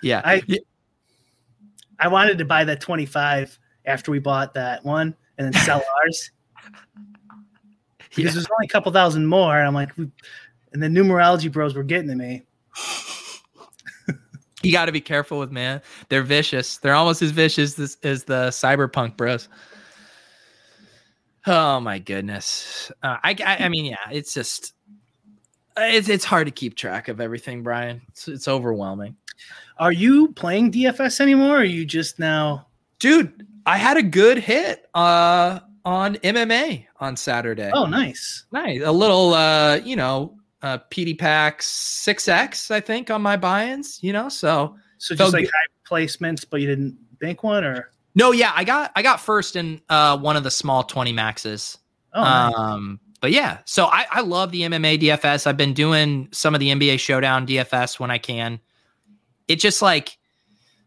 Yeah, I I wanted to buy that 25 after we bought that one and then sell ours because Yeah. there's only a couple thousand more. And I'm like, we- and the numerology bros were getting to me. you got to be careful with man. They're vicious. They're almost as vicious as, as the cyberpunk bros. Oh my goodness. Uh, I, I I mean yeah, it's just it's it's hard to keep track of everything, Brian. It's, it's overwhelming. Are you playing DFS anymore? Or are you just now? Dude, I had a good hit uh on MMA on Saturday. Oh, nice. Nice. A little uh, you know, uh PD Pack 6X I think on my buy-ins, you know. So So just like high placements, but you didn't bank one, or No, yeah, I got I got first in uh one of the small 20 maxes. oh, nice. Um, but yeah, so I, I love the MMA DFS. I've been doing some of the NBA Showdown DFS when I can. It just like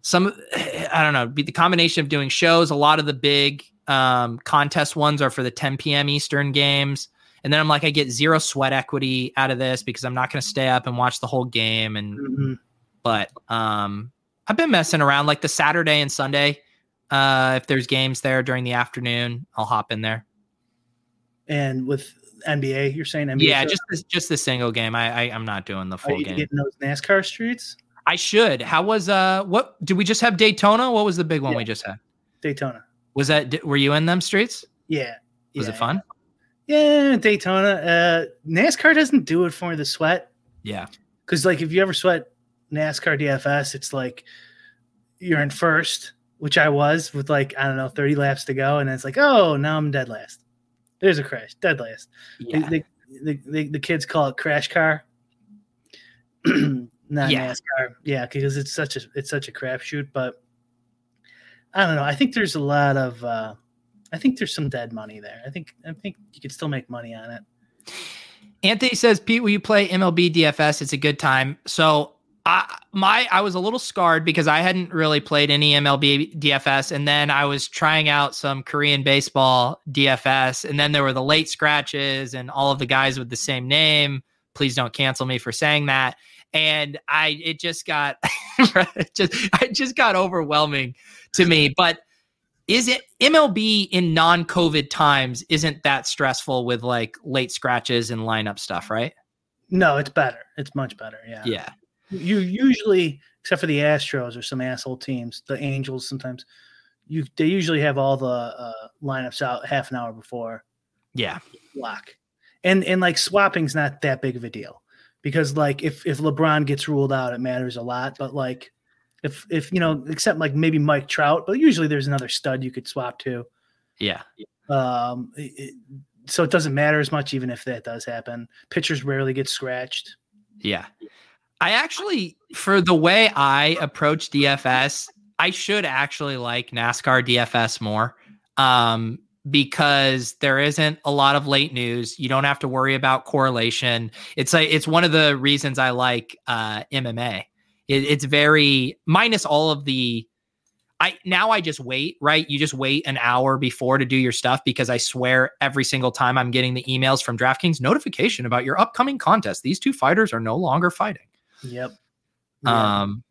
some, I don't know, be the combination of doing shows. A lot of the big um, contest ones are for the 10 p.m. Eastern games, and then I'm like, I get zero sweat equity out of this because I'm not going to stay up and watch the whole game. And Mhm. but um, I've been messing around like the Saturday and Sunday. Uh, if there's games there during the afternoon, I'll hop in there. and with NBA, you're saying NBA? Yeah, shows? just this, just the single game. I, I I'm not doing the are full you game. getting those NASCAR streets? I should. How was uh what did we just have Daytona? What was the big one Yeah. we just had? Daytona. Was that were you in them streets? Yeah. Was yeah, it fun? Yeah, Daytona. Uh, NASCAR doesn't do it for the sweat Yeah. because, like, if you ever sweat NASCAR DFS, it's like you're in first, which I was with like I don't know 30 laps to go, and it's like, oh, now I'm dead last. There's a crash, dead last. Yeah. The, the, the, the kids call it crash car. Not Yeah. NASCAR, yeah, because it's such a it's such a crapshoot. But I don't know. I think there's a lot of uh, I think there's some dead money there. I think I think you could still make money on it. Anthony says, Pete, will you play MLB DFS? It's a good time. So I my I was a little scarred because I hadn't really played any MLB DFS, and then I was trying out some Korean baseball DFS, and then there were the late scratches and all of the guys with the same name. Please don't cancel me for saying that. And I it just got just it just got overwhelming to me. But is it MLB in non-COVID times isn't that stressful with like late scratches and lineup stuff, right? No, it's better. It's much better. Yeah. Yeah. You usually, except for the Astros or some asshole teams, the Angels sometimes, you they usually have all the uh, lineups out half an hour before Yeah. lock, and and like swapping's not that big of a deal because like if if LeBron gets ruled out, it matters a lot. But like if if you know, except like maybe Mike Trout, but usually there's another stud you could swap to. Yeah. Um, it- so it doesn't matter as much even if that does happen. Pitchers rarely get scratched. Yeah. I actually, for the way I approach DFS, I should actually like NASCAR DFS more um, because there isn't a lot of late news. You don't have to worry about correlation. It's like it's one of the reasons I like uh, MMA. It, it's very minus all of the. I now I just wait, right? You just wait an hour before to do your stuff because I swear every single time I'm getting the emails from DraftKings notification about your upcoming contest. These two fighters are no longer fighting. Yep. Yeah. Um,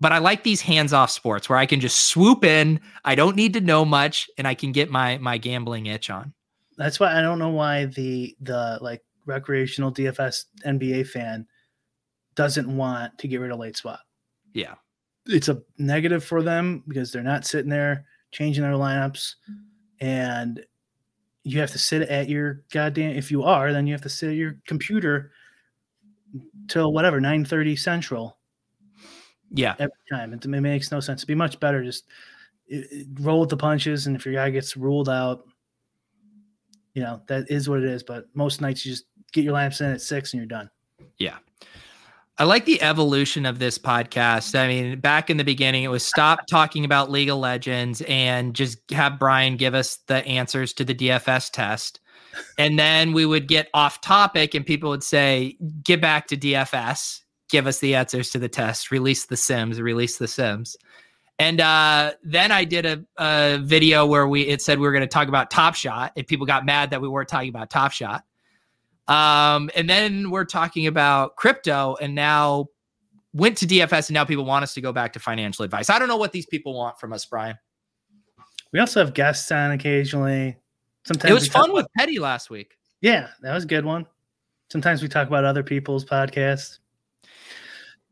but I like these hands-off sports where I can just swoop in. I don't need to know much, and I can get my my gambling itch on. That's why I don't know why the the like recreational DFS NBA fan doesn't want to get rid of late swap. Yeah, It's a negative for them because they're not sitting there changing their lineups, and you have to sit at your goddamn. If you are, then you have to sit at your computer till whatever nine thirty central yeah, every time. It, it makes no sense. It'd be much better just it, it- roll with the punches, and if your guy gets ruled out, you know that is what it is. But most nights you just get your lamps in at six and you're done. yeah. I like the evolution of this podcast. I mean, back in the beginning, it was stop talking about League of Legends and just have Brian give us the answers to the DFS test. And then we would get off topic and people would say, get back to DFS, give us the answers to the test, release the Sims, release the Sims. And uh, then I did a, a video where we it said we were going to talk about Top Shot, and people got mad that we weren't talking about Top Shot. Um, and then we're talking about crypto, and now went to DFS, and now people want us to go back to financial advice. I don't know what these people want from us, Brian. We also have guests on occasionally. Sometimes it was talk fun with Petty last week. Yeah, that was a good one. Sometimes we talk about other people's podcasts.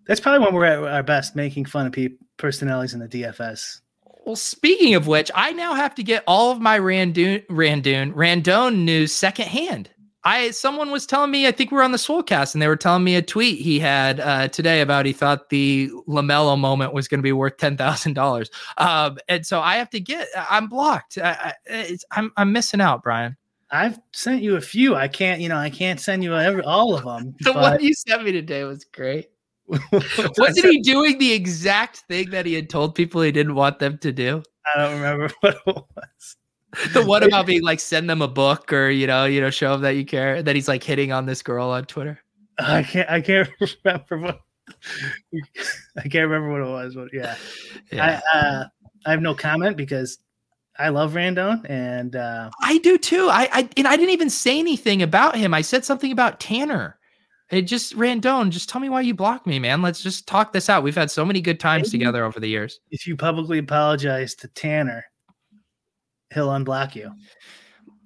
That's probably when we're at our best, making fun of people, personalities in the DFS. Well, speaking of which, I now have to get all of my Randoon, Randoon, Randone news secondhand. I someone was telling me, I think we were on the Swolecast, and they were telling me a tweet he had uh, today about he thought the Lamelo moment was going to be worth ten thousand dollars. Um, and so I have to get. I'm blocked. I, I, it's, I'm I'm missing out, Brian. I've sent you a few. I can't, you know, I can't send you every, all of them. The but- one you sent me today was great. Wasn't he doing the exact thing that he had told people he didn't want them to do? I don't remember what it was. The one about being like send them a book or you know you know show them that you care that he's like hitting on this girl on Twitter. I can't. I can't remember what. I can't remember what it was, but yeah, Yeah. I uh, I have no comment because I love Randone and uh, I do too. I, I and I didn't even say anything about him. I said something about Tanner. It just Randone. Just tell me why you blocked me, man. Let's just talk this out. We've had so many good times together over the years. if you publicly apologize to Tanner, he'll unblock you.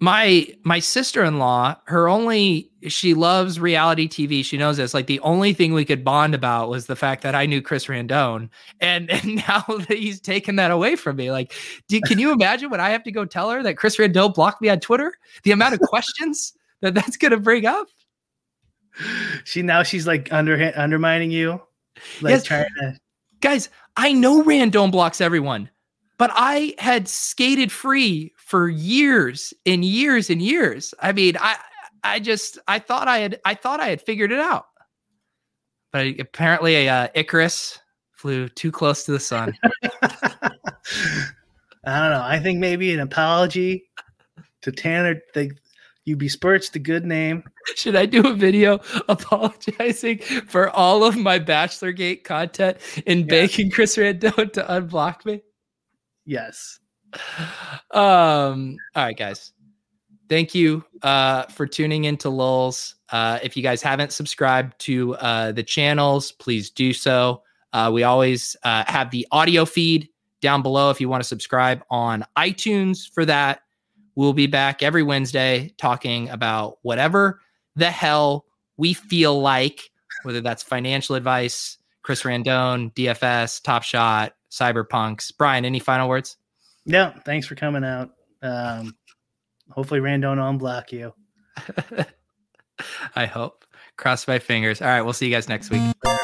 My my sister-in-law, her only she loves reality TV. She knows this. Like the only thing we could bond about was the fact that I knew Chris Randone, and and now that he's taken that away from me. Like, do, can you imagine when I have to go tell her that Chris Randone blocked me on Twitter? The amount of questions that that's going to bring up. She now she's like under undermining you, like Yes. trying to. guys, I know Randone blocks everyone, but I had skated free for years and years and years. I mean, I I just I thought I had I thought I had figured it out, but apparently, uh, Icarus flew too close to the sun. I don't know. I think maybe an apology to Tanner. They, you besmirched the good name. Should I do a video apologizing for all of my Bachelorgate content and begging Chris Randone to unblock me? Yes. um all right guys. Thank you uh for tuning into lulls uh if you guys haven't subscribed to uh the channels please do so. Uh we always uh have the audio feed down below if you want to subscribe on itunes for that. We'll be back every wednesday talking about whatever the hell we feel like whether that's financial advice chris randone dfs top shot cyberpunks brian any final words Yeah. Thanks for coming out. Um, hopefully, Randone will unblock you. I hope. Cross my fingers. All right, we'll see you guys next week.